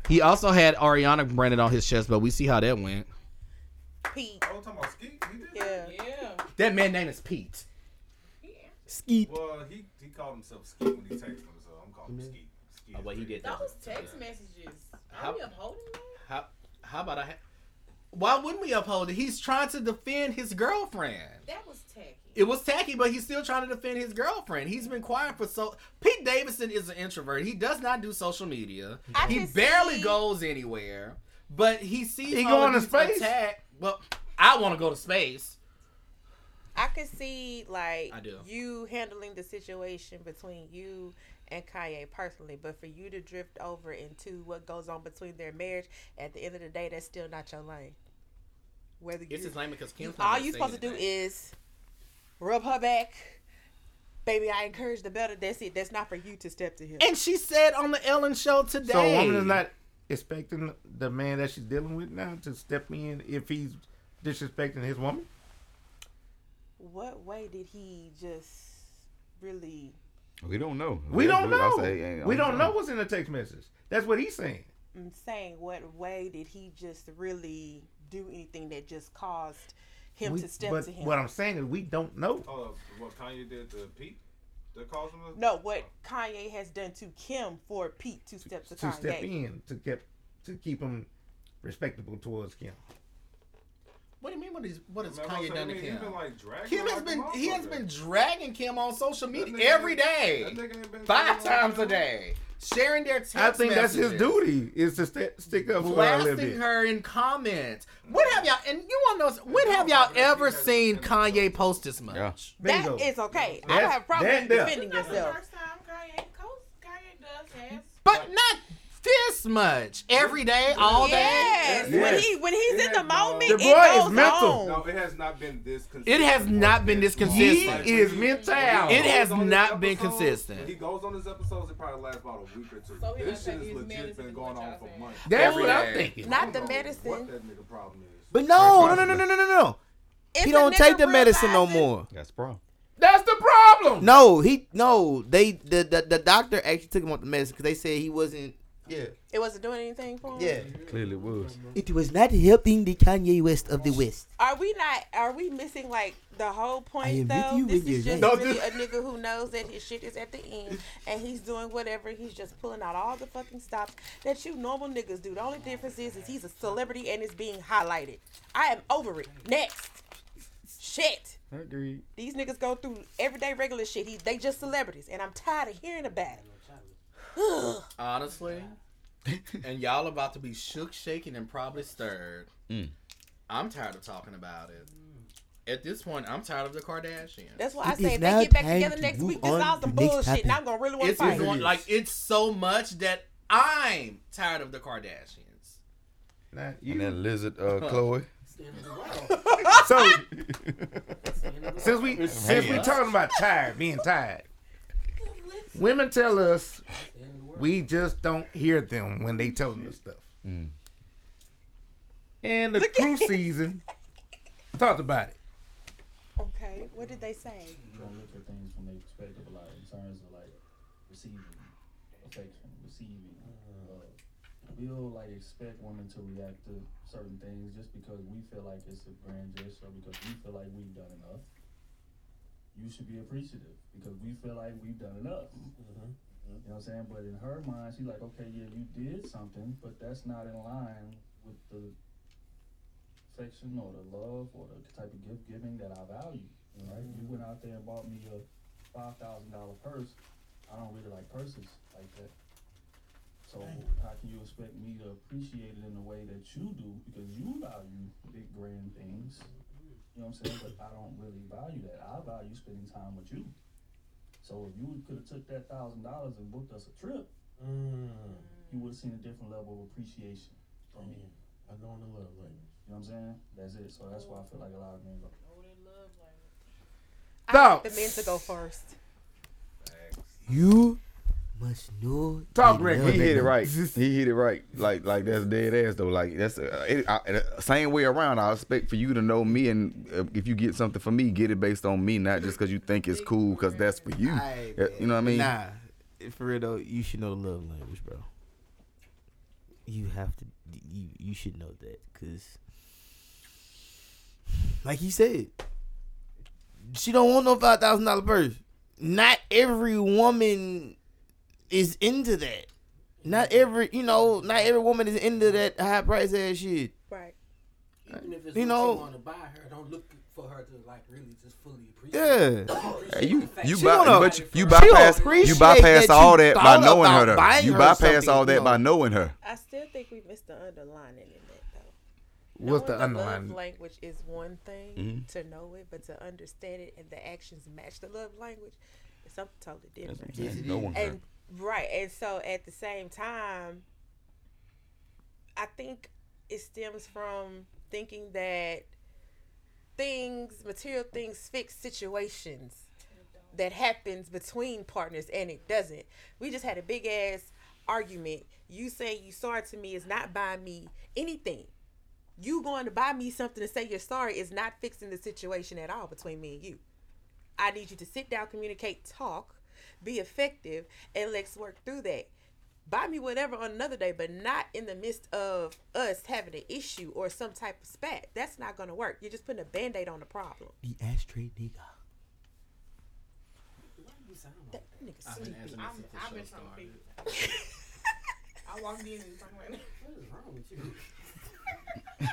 He also had Ariana branded on his chest, but we see how that went.
Pete.
Oh, talking about Skeet? He did
Yeah.
Yeah.
That man name is Pete.
Skeet.
Well, he he called himself Skeet when he texted him, so I'm calling him Skeet. Skeet
Oh, well, he did that.
Those text messages.
How-
Are we upholding that?
How how about I? Ha- Why wouldn't we uphold it? He's trying to defend his girlfriend.
That was tacky.
It was tacky, but he's still trying to defend his girlfriend. He's been quiet for so. Pete Davidson is an introvert. He does not do social media.
I
he barely
see-
goes anywhere. But he sees
He
all
going to space?
Attack. Well, I want to go to space.
I could see like
I do.
you handling the situation between you and Kanye personally, but for you to drift over into what goes on between their marriage, at the end of the day, that's still not your lane. Whether you,
It's his name because Kim's
all you're supposed to do is rub her back. Baby, I encourage the better. That's it. That's not for you to step to him.
And she said on the Ellen show today.
So a woman is not expecting the man that she's dealing with now to step in if he's disrespecting his woman.
what way did he just really?
We don't know.
We don't know.
say,
we don't know what's in the text message. That's what he's saying.
I'm saying, what way did he just really do anything that just caused him
We-
to step
but
to him?
what I'm saying is we don't know.
Oh, what Kanye did to Pete? That caused him to.
no, what Kanye has done to Kim for Pete to step to,
to
Kanye.
step in to keep to keep him respectable towards Kim.
What do you mean? What is what has Kanye done to Kim?
He's been like dragging
Kim has been he has been dragging Kim on social media
nigga
every
ain't-
day,
that nigga ain't been
five times a
nothing.
day, sharing their text
I think that's his duty is to st- stick up for her a little
blasting
bit.
her in comments. When have y'all and you want to know when have y'all ever seen Kanye post this much?
Yeah.
That
Bingo.
is okay. I
That's-
don't have a problem
that
with
there.
defending
That's the
yourself.
first time Kanye Kanye does has.
But not this much every day, all
Yes.
day.
When he when he's in the moment,
The
it
boy is
goes
mental.
on.
No, it has not been this consistent.
It has not been this consistent.
He is mental.
It has
goes on his
not been
episodes-
consistent.
When he goes on his episodes, it probably lasts about a week or two.
So
this shit
think
is legit been going on for months.
That's
Every
what I'm thinking.
Not the medicine.
What that nigga problem is.
But no, no, no, no, no, no, no, no.
If
He don't take the medicine no more.
That's the problem.
That's the problem.
No, he no. They the the, the doctor actually took him off the medicine because they said he wasn't
Yeah.
It wasn't doing anything for him.
Yeah.
Clearly was.
It was not helping the Kanye West of the West.
Are we not? Are we missing like the whole point
I am with
though?
you
this is just
right.
really a nigga who knows that his shit is at the end and he's doing whatever. He's just pulling out all the fucking stops that you normal niggas do. The only difference is, is he's a celebrity and it's being highlighted. I am over it. Next. Shit.
Agreed.
These niggas go through everyday regular shit. He, they just celebrities, and I'm tired of hearing about it. Ugh.
Honestly, and y'all about to be shook, shaken, and probably stirred.
Mm.
I'm tired of talking about it. At this point, I'm tired of the Kardashians.
That's why I
It
say
is
if
now
they get back
time
together
to
next
move
week, this is all
to
some
the next
bullshit, and
topic.
I'm gonna really want
It's
to fight.
going, like it's so much that I'm tired of the Kardashians.
Nah,
And
you,
then lizard, uh, Khloé.
so since we since we talking about tired, being tired, women tell us we just don't hear them when they telling us stuff.
Mm.
And the cruise season talked about it.
Okay, what did they say?
you don't look at things from their perspective, of like in terms of like receiving affection, receiving. Uh, we'll like expect women to react to certain things just because we feel like it's a grand gesture, because we feel like we've done enough. You should be appreciative because we feel like we've done enough. Mm-hmm. Mm-hmm. You know what I'm saying? But in her mind, she's like, okay, yeah, you did something, but that's not in line with the affection or the love or the type of gift giving that I value. Right? You mm-hmm. went out there and bought me a five thousand dollar purse. I don't really like purses like that. So how can you expect me to appreciate it in the way that you do because you value big grand things? You know what I'm saying? But I don't really value that. I value spending time with you. So if you could have took that thousand dollars and booked us a trip, mm. you would have seen a different level of appreciation from me.
Oh, I know the love language.
You know what I'm saying? That's it. So that's why I feel like a lot of men go.
I want the men to go first.
You must know.
Talk,
the
Rick.
He hit it right. He hit it right. Like like that's dead ass though. Like that's uh, it, I, uh, same way around. I expect for you to know me, and uh, if you get something for me, get it based on me, not just because you think it's cool, because that's for you.
Aight,
Uh, you know what I mean?
Nah, for real though, you should know the love language, bro. You have to. You you should know that, cause, like he said, she don't want no five thousand dollar purse. Not every woman is into that. Not every, you know, not every woman is into that high price ass shit.
Right.
Even if it's
You
what
know-
you want to buy her, don't look for her to like really just fully appreciate.
Yeah.
Appreciate
you you
she
by,
wanna
but you, you bypass you bypass
that
all
you
that by knowing her.
about
Though. You bypass
something,
all
you
that by knowing her.
I still think we missed the underlining in that though.
What's
Knowing
the
love
underlying?
language is one thing
Mhm.
to know it, but to understand it and the actions match the love language is something totally different.
Yes, it knowing her.
and right, and so at the same time, I think it stems from thinking that things, material things, fix situations that happens between partners, and it doesn't. We just had a big ass argument. You saying you sorry to me is not buying me anything. You going to buy me something to say you're sorry is not fixing the situation at all between me and you. I need you to sit down, communicate, talk, be effective, and let's work through that. Buy me whatever on another day, but not in the midst of us having an issue or some type of spat. That's not gonna work. You're just putting a band-aid on the problem.
The ashtray nigga.
That nigga
I've been
sleepy.
asking
I'm,
this since the
I've been trying to
started.
I walked in and was talking about
What is wrong with you?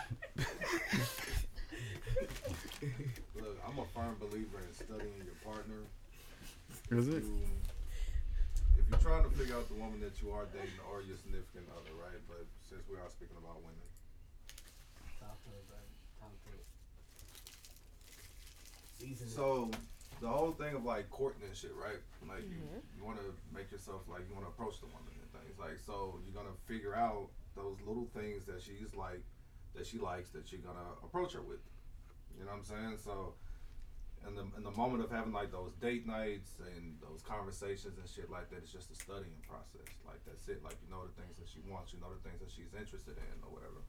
Look, I'm a firm believer in studying your partner.
Is it?
You, if you're trying to figure out the woman that you are dating or your significant other, right? But since we are speaking about women,
Talk to her, baby. Talk to her. Season it.
so the whole thing of like courting and shit, right? Like you, mm-hmm. you want to make yourself like you want to approach the woman and things like so. You're gonna figure out those little things that she's like, that she likes, that you're gonna approach her with. You know what I'm saying? So, in the in the moment of having like those date nights and those conversations and shit like that, it's just a studying process. Like that's it. Like you know the things that she wants, you know the things that she's interested in, or whatever.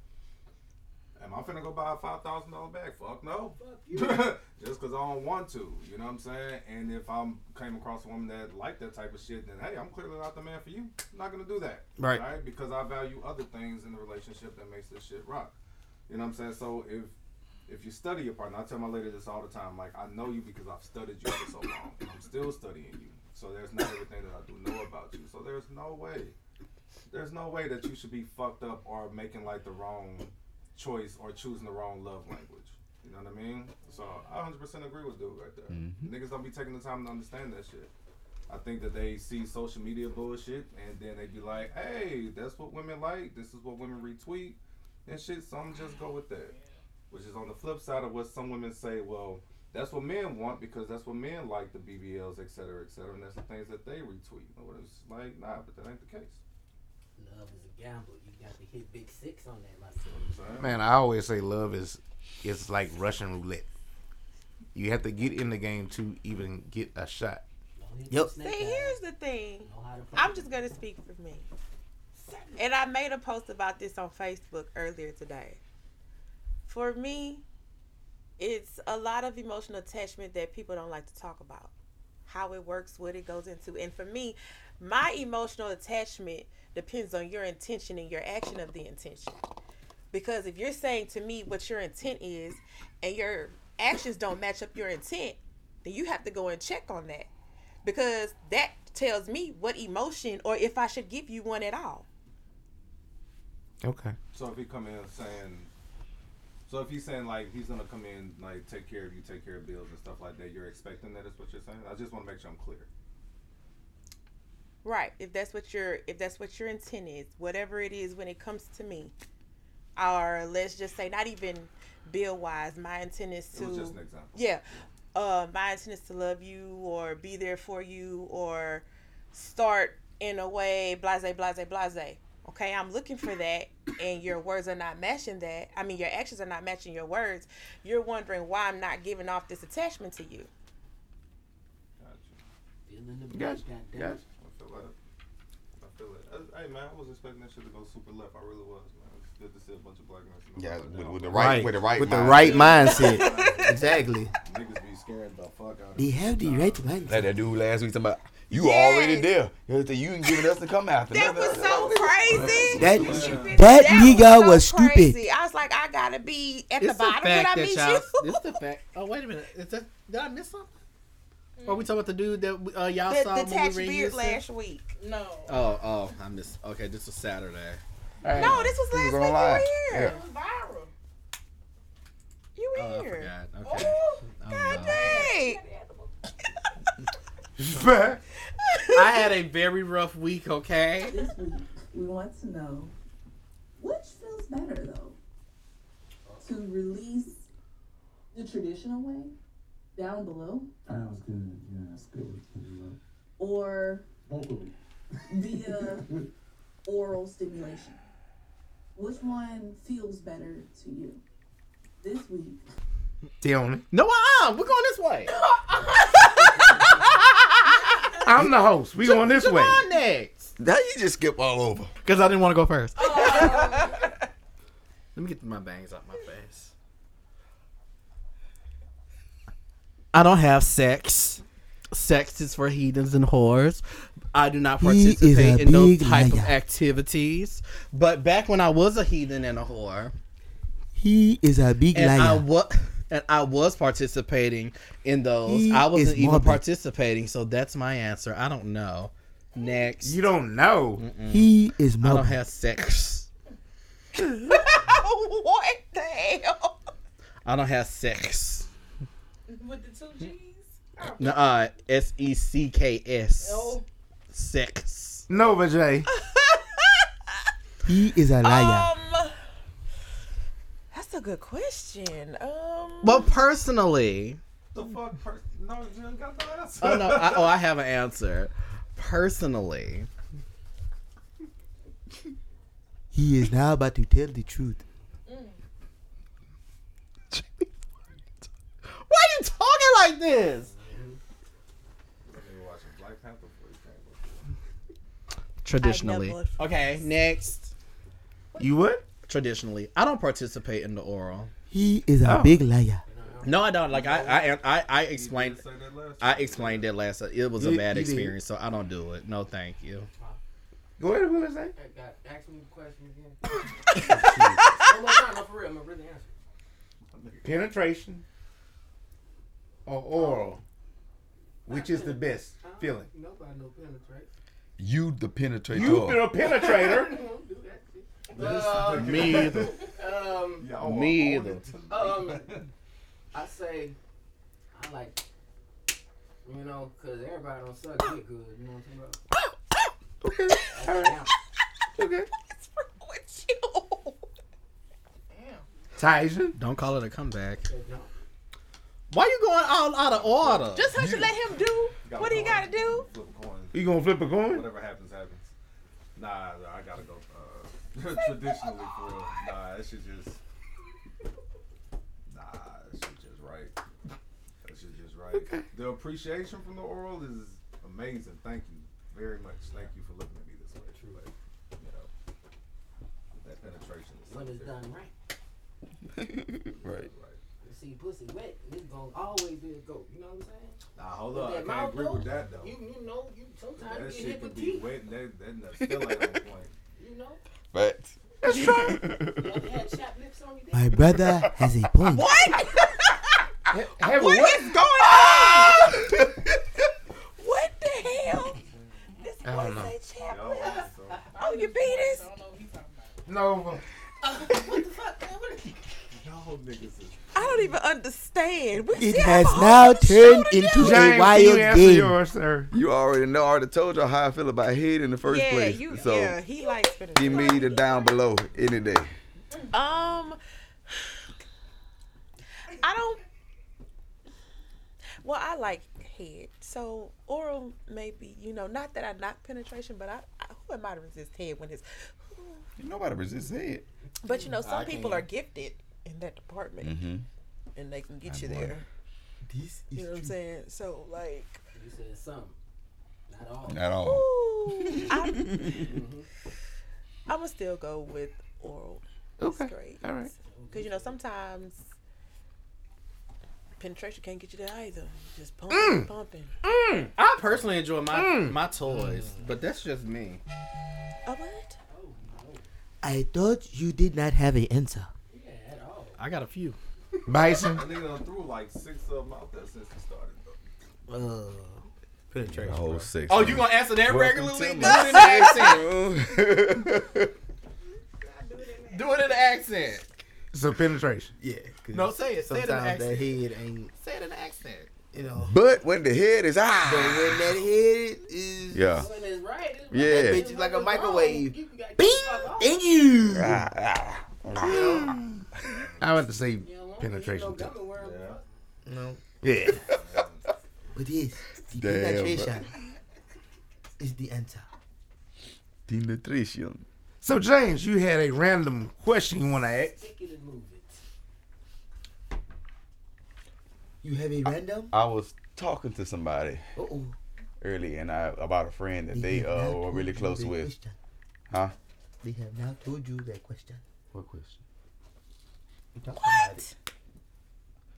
Am I finna go buy a five thousand dollar bag? Fuck no. Fuck you. Just cause I don't want to. You know what I'm saying? And if I'm came across a woman that like that type of shit, then hey, I'm clearly not the man for you. I'm not gonna do that.
Right.
Right? Because I value other things in the relationship that makes this shit rock. You know what I'm saying? So if if you study your partner, I tell my lady this all the time. Like I know you because I've studied you for so long. and I'm still studying you. So there's not everything that I do know about you. So there's no way, there's no way that you should be fucked up or making like the wrong choice or choosing the wrong love language. You know what I mean? So I 100% agree with dude right there. Mm-hmm. Niggas don't be taking the time to understand that shit. I think that they see social media bullshit and then they be like, hey, that's what women like. This is what women retweet and shit. So I'm just go with that. Which is on the flip side of what some women say, well, that's what men want because that's what men like, the BBLs, et cetera, et cetera. And that's the things that they retweet. Or it's like, nah, but that ain't the case.
Love is a gamble. You got to hit big six on that, like.
Man, I always say love is it's like Russian roulette. You have to get in the game to even get a shot.
Yep.
See, here's the thing. I'm just gonna speak for me. And I made a post about this on Facebook earlier today. For me, it's a lot of emotional attachment that people don't like to talk about. How it works, what it goes into. And for me, my emotional attachment depends on your intention and your action of the intention. Because if you're saying to me what your intent is and your actions don't match up your intent, then you have to go and check on that. Because that tells me what emotion or if I should give you one at all.
Okay.
So if he come in saying, so if he's saying like he's gonna come in like take care of you, take care of bills and stuff like that, you're expecting that is what you're saying. I just want to make sure I'm clear.
Right. If that's what your if that's what your intent is, whatever it is when it comes to me. Or let's just say not even bill wise, my intent is to
It was just an example.
Yeah. Uh my intent is to love you or be there for you or start in a way blase blase blase. Okay, I'm looking for that and your words are not matching that. I mean your actions are not matching your words. You're wondering why I'm not giving off this attachment to you.
Feeling the
Gotcha.
bitch, goddamn.
Gotcha. I feel like I feel it. Hey man, I was expecting that shit to go super left. I really was, man. It's good to see a bunch of black men.
Yeah, with- with the right- with the right
with the
mindset.
right mindset. exactly.
Niggas be scared the fuck out of
They have the right mindset.
Like that dude last week talking about you already there. You know, You ain't giving us to come after.
That was so crazy.
That that nigga was stupid.
Crazy. I was like, I gotta be at the
It's the
bottom when I
that
meet
y'all.
you.
It's the fact. Oh wait a minute. Is that did I miss something? Or we talking about the dude that uh, y'all
The
saw when we
detached beard
Houston?
last week.
No.
Oh, oh, I missed. Okay, this was Saturday.
No, this was last
was
week. You
online.
were here.
Yeah.
It was viral.
You were
Oh, I
here.
forgot. Okay.
Oh,
Oh,
God
no.
dang.
I had a very rough week. Okay.
This week, we want to know which feels better though? To release the traditional way down below
That was good. Yeah, that's good.
or
Both of them.
via oral stimulation? Which one feels better to you? This week,
They on it.
No, uh, we're going this way.
I'm the host. We going this way.
Javon next.
Now you just skip all over.
Because I didn't want to go first. Let me get my bangs out my face. I don't have sex. Sex is for heathens and whores. I do not participate in those
big
type of activities. But back when I was a heathen and a whore,
He is a big
and I
liar.
was and I was participating in those.
He
I wasn't even
morbid.
participating, so that's my answer. I don't know. Next,
You don't know.
He is
I don't have sex.
what the hell?
I don't have sex.
With the two G's?
Nuh-uh. S E C K S.
Oh.
Sex.
Nova J.
He is a liar.
Um, that's a good question. Um,
But personally,
The fuck? Per- no, you ain't got no answer.
oh no, I, oh I have an answer. Personally,
He is now about to tell the truth.
why are you talking like this?
You were watching Black Panther before you came up.
Traditionally. Okay, next.
You what?
Traditionally. I don't participate in the oral.
He is a
Oh.
big liar.
No, I don't. Like I, I, I, I explained. I explained that last. It was a
You-
bad
you did.
experience, so I don't do it. No, thank you.
Go ahead, what is that?
I got ask me the question again. One more time, no, for real, I'm gonna really answer.
Penetration or oral? Which is the best feeling?
Nobody no penetrate.
You the penetrator.
You been a penetrator.
Don't do that shit. Um,
Me either.
Um,
Y'all Me either.
Um, I say I like, you know, cause everybody don't suck dick good. You know what I'm talking about?
okay. All right. Okay. Tyson.
Don't call it a comeback. Why you going all out of order?
Just how you let him do what he got to do.
Flip a coin.
You gonna flip a coin?
Whatever happens, happens. Nah, I gotta go. Traditionally, for real. Nah, that shit just. Nah, that shit just right. That shit just right.
Okay.
The appreciation from the oral is amazing. Thank you very much. Thank you for looking at me this way. True. But, you know, that penetration is
When
something
it's done
different.
right.
right.
You see, pussy wet, it's gonna always be a goat. You know what I'm saying?
Nah, hold up. I
that
can't
mouth,
agree with that though.
You, you know, you sometimes
that
you get
shit
hit
can
with
be
teeth.
wet and that, that, that still ain't on point.
You know?
Facts.
That's true.
You ever had chapped lips on your dick?
My brother has a point.
What?
Have
What
what?
is going ah! on? what the hell? This
I don't know.
boy say chap lips. Oh, you penis?
No.
Uh, what the fuck? man? What is-
Y'all niggas is
I don't even understand. We
It has now turned into
do.
a
James, can
wild
you answer
game.
yours, sir?
You already know. I already told you how I feel about head in the first
yeah,
place.
you,
so
yeah, he likes spinning.
give me the down below any day.
Um, I don't. Well, I like head, so oral maybe you know. Not that I knock penetration, but I, I who am I to resist head when it's.
Nobody resists head.
But you know, some
I
people
can.
are gifted in that department,
Mhm.
and they can get
I
you
know.
there.
This
You know what I'm saying? So like,
You said something. Not all.
not all.
ooh, I'm, I'm gonna still go with oral.
Okay.
Straight.
All right.
Because you know sometimes penetration can't get you there either. Just pumping,
Mm.
pumping.
Mm. I personally enjoy my
Mm.
my toys, but that's just me.
A what?
I thought you did not have an answer.
I got a few.
Bison.
That nigga done threw like six of them out there since he started. Though.
Uh, penetration.
The whole section.
Oh, you gonna answer that
Welcome
regularly? Do it in the accent. Do it in the accent.
So penetration.
Yeah.
No, say it. Say it in the
Sometimes that
accent.
head ain't,
Say it in the accent.
you know.
but when the head is
But
ah,
when that head is,
yeah,
When it's right, it's
Yeah.
that bitch is like a microwave.
You got
Bing, thank you.
ah, ah.
I have to say penetration
You
too.
know, gummy worm,
Yeah.
No,
Yeah.
but yes, the
Damn,
penetration is the answer.
penetration.
So James, you had a random question you want to ask.
Take it and move it.
You have a random?
I was talking to somebody
Uh oh.
earlier, and I about a friend that they uh were really close with. Huh?
They have now told you that question.
What question?
You talk about it.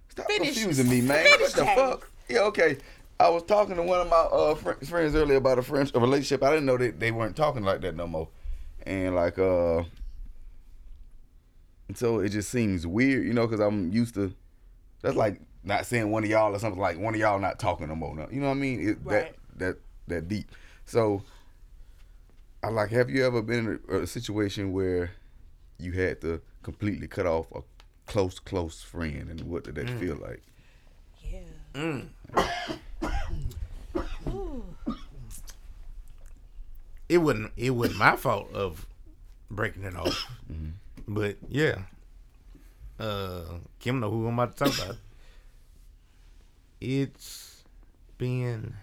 Stop
Finish.
confusing me, man.
Finish,
what the
James.
fuck? Yeah, okay. I was talking to one of my uh fr- friends earlier about a friend a relationship. I didn't know that they weren't talking like that no more, and like uh, and so it just seems weird, you know, because I'm used to. That's like not saying one of y'all or something like one of y'all not talking no more. no- You know what I mean? It,
Right.
That that that deep. So I like. Have you ever been in a, a situation where you had to completely cut off a close close friend, and what did that feel like?
Yeah.
Mm. It wasn't. It wasn't my fault of breaking it off. But yeah, uh, Kim know who I'm about to talk about. It's been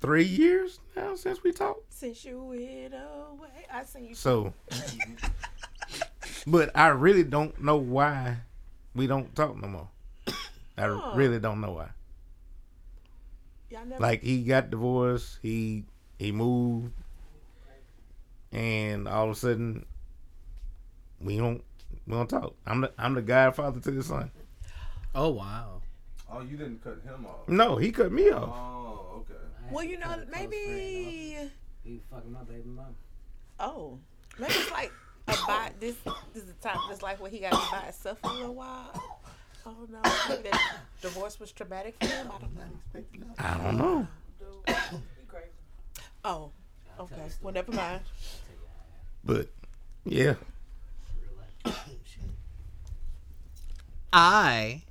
three years now since we talked.
Since you went away, I seen you.
So, but I really don't know why we don't talk no more. I
Huh.
really don't know why.
Never.
Like he got divorced, he he moved, and all of a sudden, we don't we don't talk. I'm the I'm the godfather to his son.
Oh wow.
Oh, you didn't cut him off.
No, he cut me off.
Oh, okay.
Well, you know, maybe.
He fucking my baby mama.
Oh, maybe it's like about this. This is the time. It's like when he got to by himself for a little while. Oh no, maybe that divorce was traumatic for him. I don't know.
I don't know.
Oh, okay. Well, never mind.
But yeah,
I,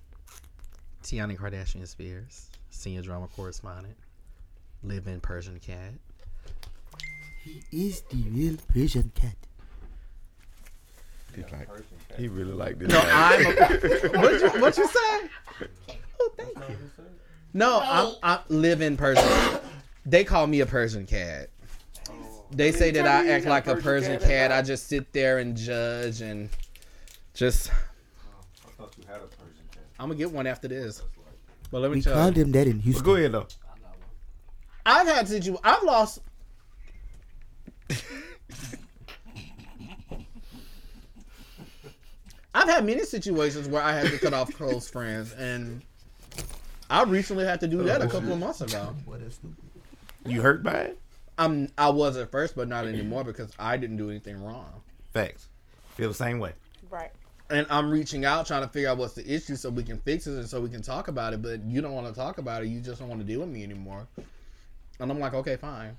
Tiana Kardashian Spears, senior drama correspondent, live in Persian Cat.
He is the real Persian cat.
He like, he really like this.
No,
guy.
I'm. A, what you what you say? Oh, thank you. No, I'm I live in Persian. They call me a Persian cat. They say that I act like a Persian cat. I just sit there and judge and just.
Oh, I thought you had a Persian cat.
I'm gonna get one after this. But let me
We
tell
called
you,
him that in Houston.
go ahead though.
I've had situ. I've lost. I've had many situations where I had to cut off close friends, and I recently had to do that a couple of months ago.
You hurt by it?
I'm I was at first, but not anymore because I didn't do anything wrong.
Facts. Feel the same way.
Right.
And I'm reaching out trying to figure out what's the issue so we can fix it and so we can talk about it. But you don't want to talk about it. You just don't want to deal with me anymore. And I'm like, okay, fine.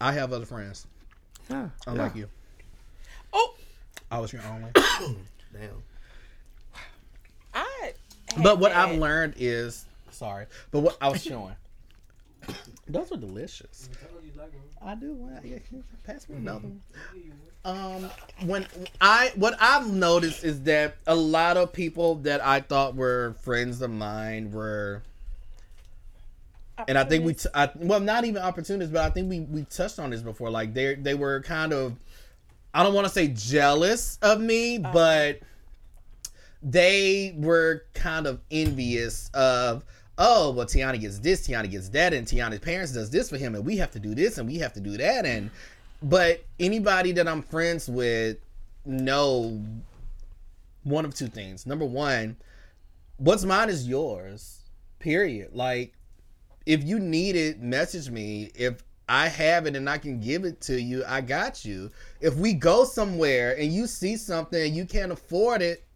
I have other friends.
Yeah.
Unlike
yeah.
you.
Oh.
I was your only.
Damn.
I.
But what
had-
I've learned is sorry, but what I was showing. Those are delicious. I do. Well, yeah, pass me another one. Um, when I what I've noticed is that a lot of people that I thought were friends of mine were, and I think we, t- I, well, not even opportunists, but I think we we touched on this before. Like they they were kind of, I don't want to say jealous of me, uh-huh. but they were kind of envious of oh well tiana gets this tiana gets that and tiana's parents does this for him and we have to do this and we have to do that and but anybody that i'm friends with know one of two things. Number one what's mine is yours period. Like if you need it message me if i have it and i can give it to you i got you if we go somewhere and you see something and you can't afford it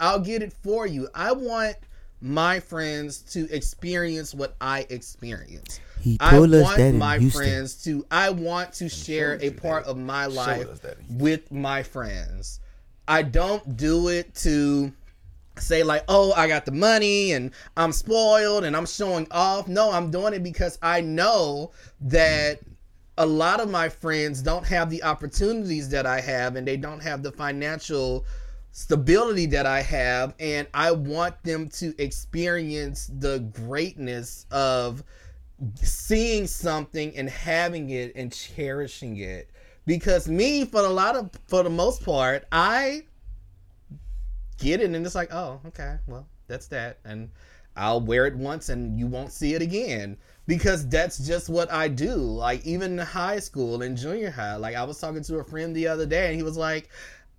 I'll get it for you. I want my friends to experience what I experience.
He
I
told us
want
that in
my
Houston.
friends to I want to share a part of my life with my friends. I don't do it to say like, "Oh, I got the money and I'm spoiled and I'm showing off." No, I'm doing it because I know that a lot of my friends don't have the opportunities that I have and they don't have the financial stability that I have and I want them to experience the greatness of seeing something and having it and cherishing it because me for a lot of for the most part I get it and it's like oh okay well that's that and I'll wear it once and you won't see it again because that's just what I do. Like even in high school and junior high, like I was talking to a friend the other day and he was like,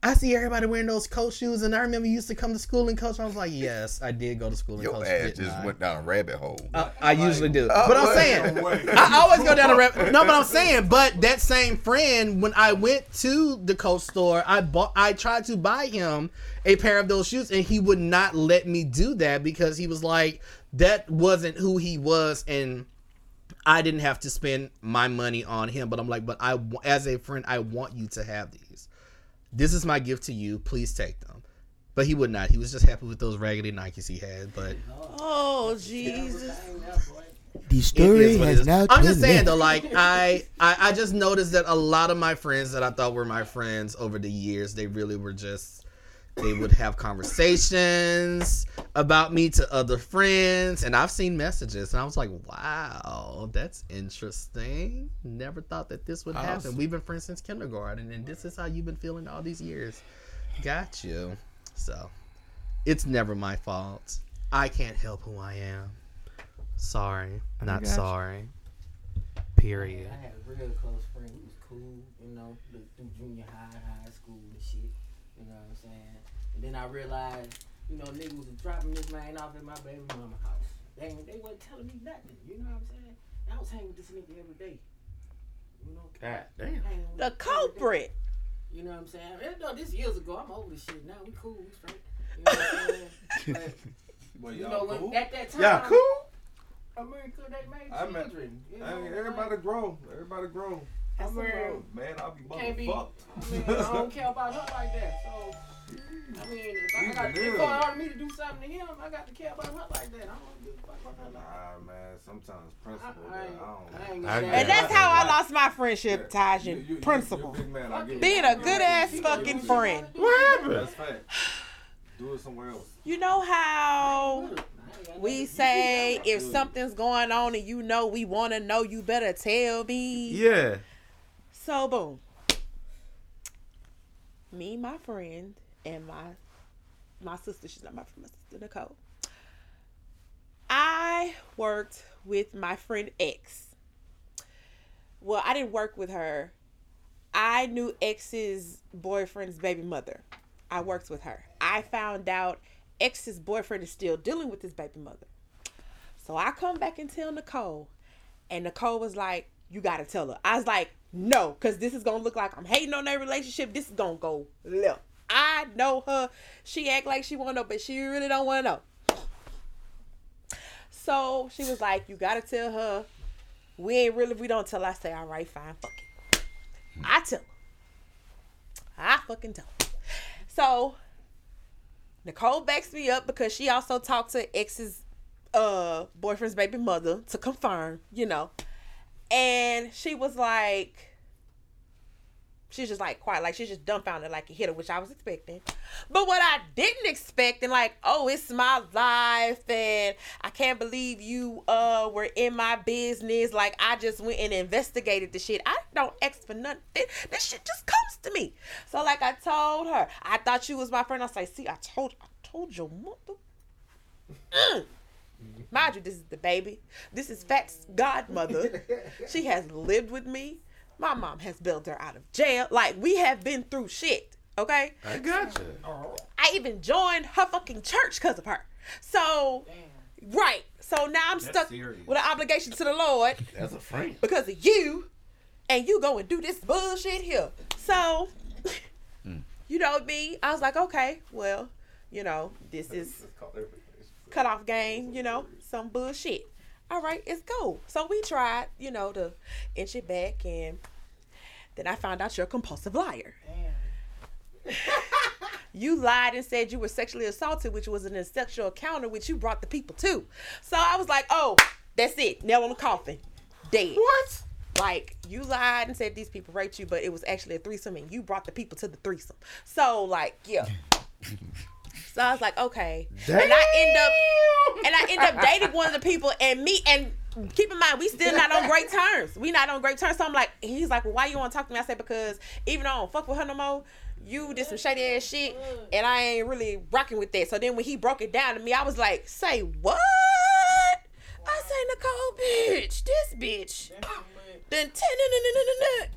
I see everybody wearing those coach shoes and I remember you used to come to school in coach. I was like, yes, I did go to school in
Your
coach.
ass
didn't
just
I?
went down a rabbit hole.
I, I usually do,
Oh,
but I'm saying I always go down a rabbit. No, but I'm saying, but that same friend, when I went to the coach store, I bought, I tried to buy him a pair of those shoes, and he would not let me do that because he was like, that wasn't who he was, and I didn't have to spend my money on him. But I'm like, but I, as a friend, I want you to have these. This is my gift to you. Please take them. But he would not. He was just happy with those raggedy Nikes he had. But
Oh Jesus!
The story
is what it
has
is.
now
I'm just saying though, like I, I, I just noticed that a lot of my friends that I thought were my friends over the years, they really were just. They would have conversations about me to other friends, and I've seen messages, and I was like, "Wow, that's interesting. Never thought that this would happen.
Awesome.
We've been friends since kindergarten, and this is how you've been feeling all these years. Got you. So, it's never my fault. I can't help who I am. Sorry, not
got you.
sorry.
Period.
I had a real close friend. He was cool, you know, through through junior high, high school and shit. You know what I'm saying? And then I realized, you know, niggas was dropping this man off at my baby mama house. They ain't- they wasn't telling me nothing. You know what I'm saying? I was hanging with this nigga every day. You know?
God damn.
The
him every day.
culprit.
You know what I'm saying? Eh, No, this years ago. I'm over this shit now. We cool. We straight. You know what I'm saying? But,
Well,
you
y'all
know, when,
cool?
at that time,
Y'all cool?
America, they made
I mean,
children. you
I
know?
mean, everybody grow. Everybody grow.
I
I'm
mean,
man, I'll be
can't be.
motherfucked.
I mean, I don't care about her like that. So, I mean, if I
He's
got to for me to do something to him, I got to care about her like that. I don't give a fuck about her like
Nah, man. Sometimes principle.
I- I
I don't.
I ain't
I
gonna
And that's how I lost my friendship, Taj,
You- you- you-
principle.
you man, I get it.
Being a good ass fucking friend.
What happened?
That's fact. Do it somewhere else.
You know how we say if something's going on and you know we want to know, you better tell me.
Yeah.
So boom. Me, my friend, and my my sister, she's not my friend, my sister Nicole. I worked with my friend X. Well, I didn't work with her. I knew X's boyfriend's baby mother. I worked with her. I found out X's boyfriend is still dealing with his baby mother. So I come back and tell Nicole, and Nicole was like, "You gotta tell her." I was like, "No, cause this is gonna look like I'm hating on their relationship. This is gonna go left." I know her. She act like she wanna know, but she really don't wanna know. So she was like, "You gotta tell her. We ain't really. We don't tell." I say, "All right, fine, fuck it." I tell her. I fucking tell her. So Nicole backs me up because she also talked to X's uh boyfriend's baby mother to confirm, you know. And she was like she's just like quiet, like she's just dumbfounded, like it hit her, which I was expecting. But what I didn't expect, and like, oh, it's my life, and I can't believe you uh were in my business. Like I just went and investigated the shit. I don't ask for nothing. This shit just comes to me. So like I told her, I thought you was my friend. I say, see, I told I told your mother. Mm. Mind you, this is the baby. This is Fat's godmother. she has lived with me. My mom has bailed her out of jail. Like we have been through shit. Okay.
I got you.
I even joined her fucking church because of her. So, right. So now I'm
That's
stuck
serious.
with an obligation to the Lord
That's a friend.
because of you, and you go and do this bullshit here. So, hmm. you know me. I was like, okay, well, you know, this is cut off game. You know, some bullshit. All right, it's go. So we tried, you know, to inch it back, and then I found out you're a compulsive liar. you lied and said you were sexually assaulted, which was an sexual encounter, which you brought the people to. So I was like, oh, that's it. Nail on the coffin. Dead.
What?
Like you lied and said these people raped you, but it was actually a threesome, and you brought the people to the threesome. So like, yeah. So I was like, okay. And I end up and I end up dating one of the people and me and keep in mind we still not on great terms. We not on great terms. So I'm like, he's like, well, why you want to talk to me? I said, because even though I don't fuck with her no more, you did some shady ass shit and I ain't really rocking with that. So then when he broke it down to me, I was like, say what? I say, Nicole, bitch, this bitch. Then ten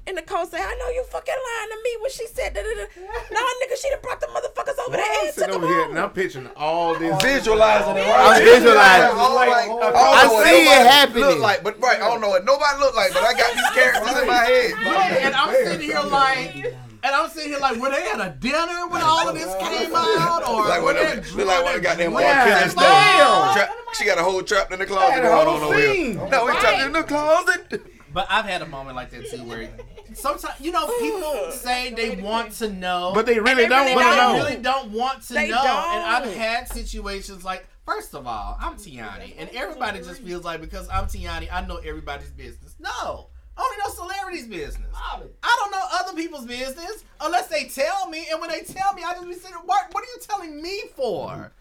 and Nicole say, I know you fucking lying to me when she said da da da. No, nigga, she done brought the motherfuckers over there
I'm sitting over here and I'm picturing all this.
Visualizing it.
I'm visualizing.
I,
Like,
don't
I see it happening.
Look like, but right, I don't know what nobody look like, but I got these characters in my head.
Yeah, and I'm sitting here like, and I'm sitting here like, were they at a dinner when all of this came out, or
like
were
what
they
look like what goddamn Mark
Yeah,
Kelly
damn.
stuff. She got a whole trapped in the closet.
Had a
going on over here.
scene.
No, we trapped in the closet.
But I've had a moment like that too, where sometimes you know people say they want to know,
But they really
and
don't
really
wanna know.
They really don't want to
They
know. And I've had situations like, first of all, I'm Tiani, and everybody just feels like because I'm Tiani, I know everybody's business. No. I only know celebrities' business. I don't know other people's business unless they tell me. And when they tell me, I just be sitting, what, what are you telling me for?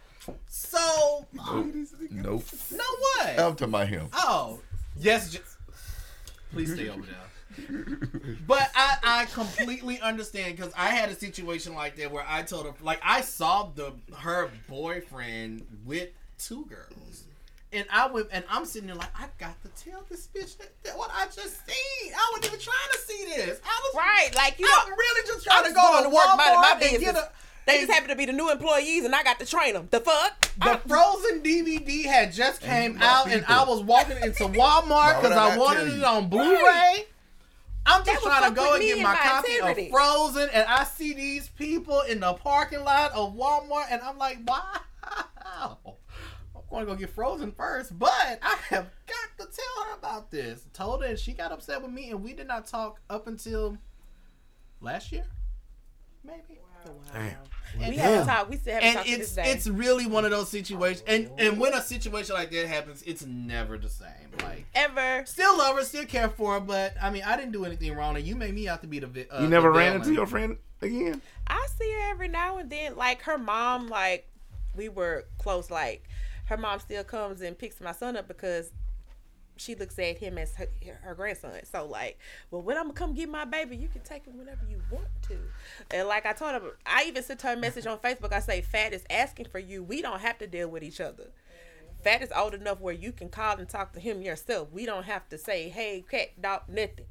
So,
Nope.
no what?
I'm talking about him.
Oh, yes. J- Please stay over there. But I, I completely understand because I had a situation like that where I told her, like, I saw the her boyfriend with two girls, And I went and I'm sitting there like I got to tell this bitch that, that what I just seen. I wasn't even trying to see this. I was
Right, like you
I'm
know,
really just trying
I'm
to go
going
to
to work, minding my
Walmart and
business.
get a
they just happen to be the new employees, and I got to train them. The fuck?
The Frozen DVD had just came
you
out,
got
and. I was walking into Walmart because
I
I wanted it on Blu-ray.
Right.
I'm just trying to go and get my
my
copy
integrity.
of Frozen, and I see these people in the parking lot of Walmart, and I'm like, wow. I'm going to go get Frozen first, but I have got to tell her about this. Told her, and she got upset with me, and we did not talk up until last year, maybe.
We haven't talked. We still haven't
and
talked to
it's
this day.
it's really one of those situations, and and when a situation like that happens, it's never the same. Like
ever.
Still love her, still care for her, but I mean, I didn't do anything wrong, and you made me out to be the. vi- Uh,
You never
the
ran
villain.
into your friend again?
I see her every now and then. Like her mom, like we were close. Like her mom still comes and picks my son up because she looks at him as her, her grandson. So like, well, when I'm gonna come get my baby, you can take him whenever you want to. And like I told him, I even sent her a message on Facebook. I say, Fat is asking for you. We don't have to deal with each other. Fat is old enough where you can call and talk to him yourself. We don't have to say, hey, cat, dog, nothing.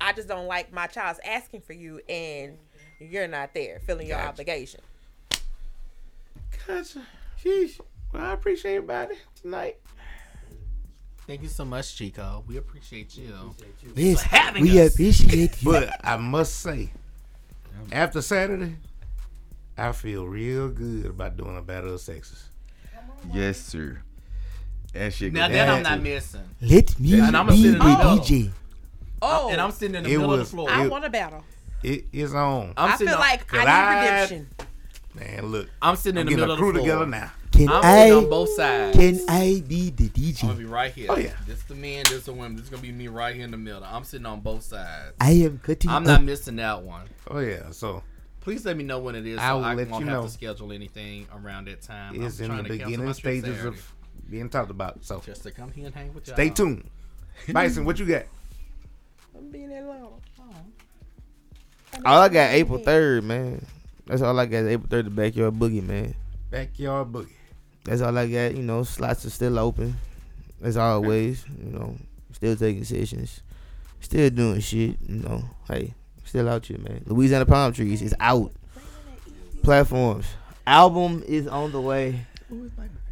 I just don't like my child's asking for you and you're not there, feeling your obligation.
Gotcha. Sheesh. Well, I appreciate everybody tonight.
Thank you so much, Chico. We appreciate you.
Yes,
for having
we
us.
appreciate you. But I must say, after Saturday, I feel real good about doing a battle of sexes.
Yes, sir. That shit.
Now
go
that I'm not missing.
Let me
and I'm
be
sitting in the
the
middle.
DJ.
Oh,
and I'm sitting in the
It
middle of the floor.
I
it-
want a battle.
It is on.
I'm
I
sitting
feel
on-
like I need redemption.
Man, look.
I'm sitting in
I'm
the
getting
middle
a
of
crew
the floor.
together now.
Can
I'm
I?
on both sides.
Can I be the DJ?
I'm gonna be right here.
Oh, yeah.
This is the men, this is the women. This is gonna be me right here in the middle. I'm sitting on both sides.
I am cutting
I'm
up.
not missing that one.
Oh yeah. So
Please let me know when it is.
I
so I
let
won't
you
have
know.
to schedule anything around that time.
it's
I'm
in the
to
beginning stages
Saturday.
of being talked about. So
just to come here and hang with y'all.
stay tuned. Bison, what you got?
I'm being that loud.
All I got April third, man. That's all I got. April third, the backyard boogie, man.
Backyard boogie.
That's all I got. You know, slots are still open. As always, you know, still taking sessions, still doing shit. You know, hey, still out here, man. Louisiana Palm Trees is out. Platforms. Album is on the way.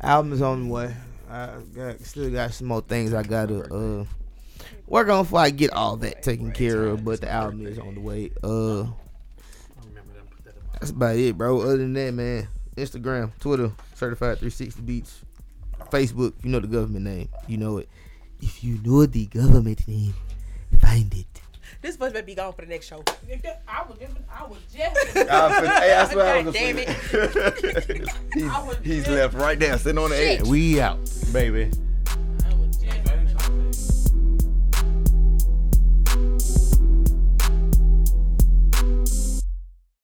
Album is on the way. I got still got some more things I gotta uh work on before I get all that taken care of. But the album is on the way. Uh, that's about it, bro. Other than that, man, Instagram, Twitter, Certified 360 Beats, Facebook. You know the government name. You know it. If you know the government name, find it.
This supposed to be gone for the next show.
I was just, I was just.
I was finna- hey, that's what I was
damn
gonna
it.
say. he's, he's left right there, sitting on the edge.
We out, baby.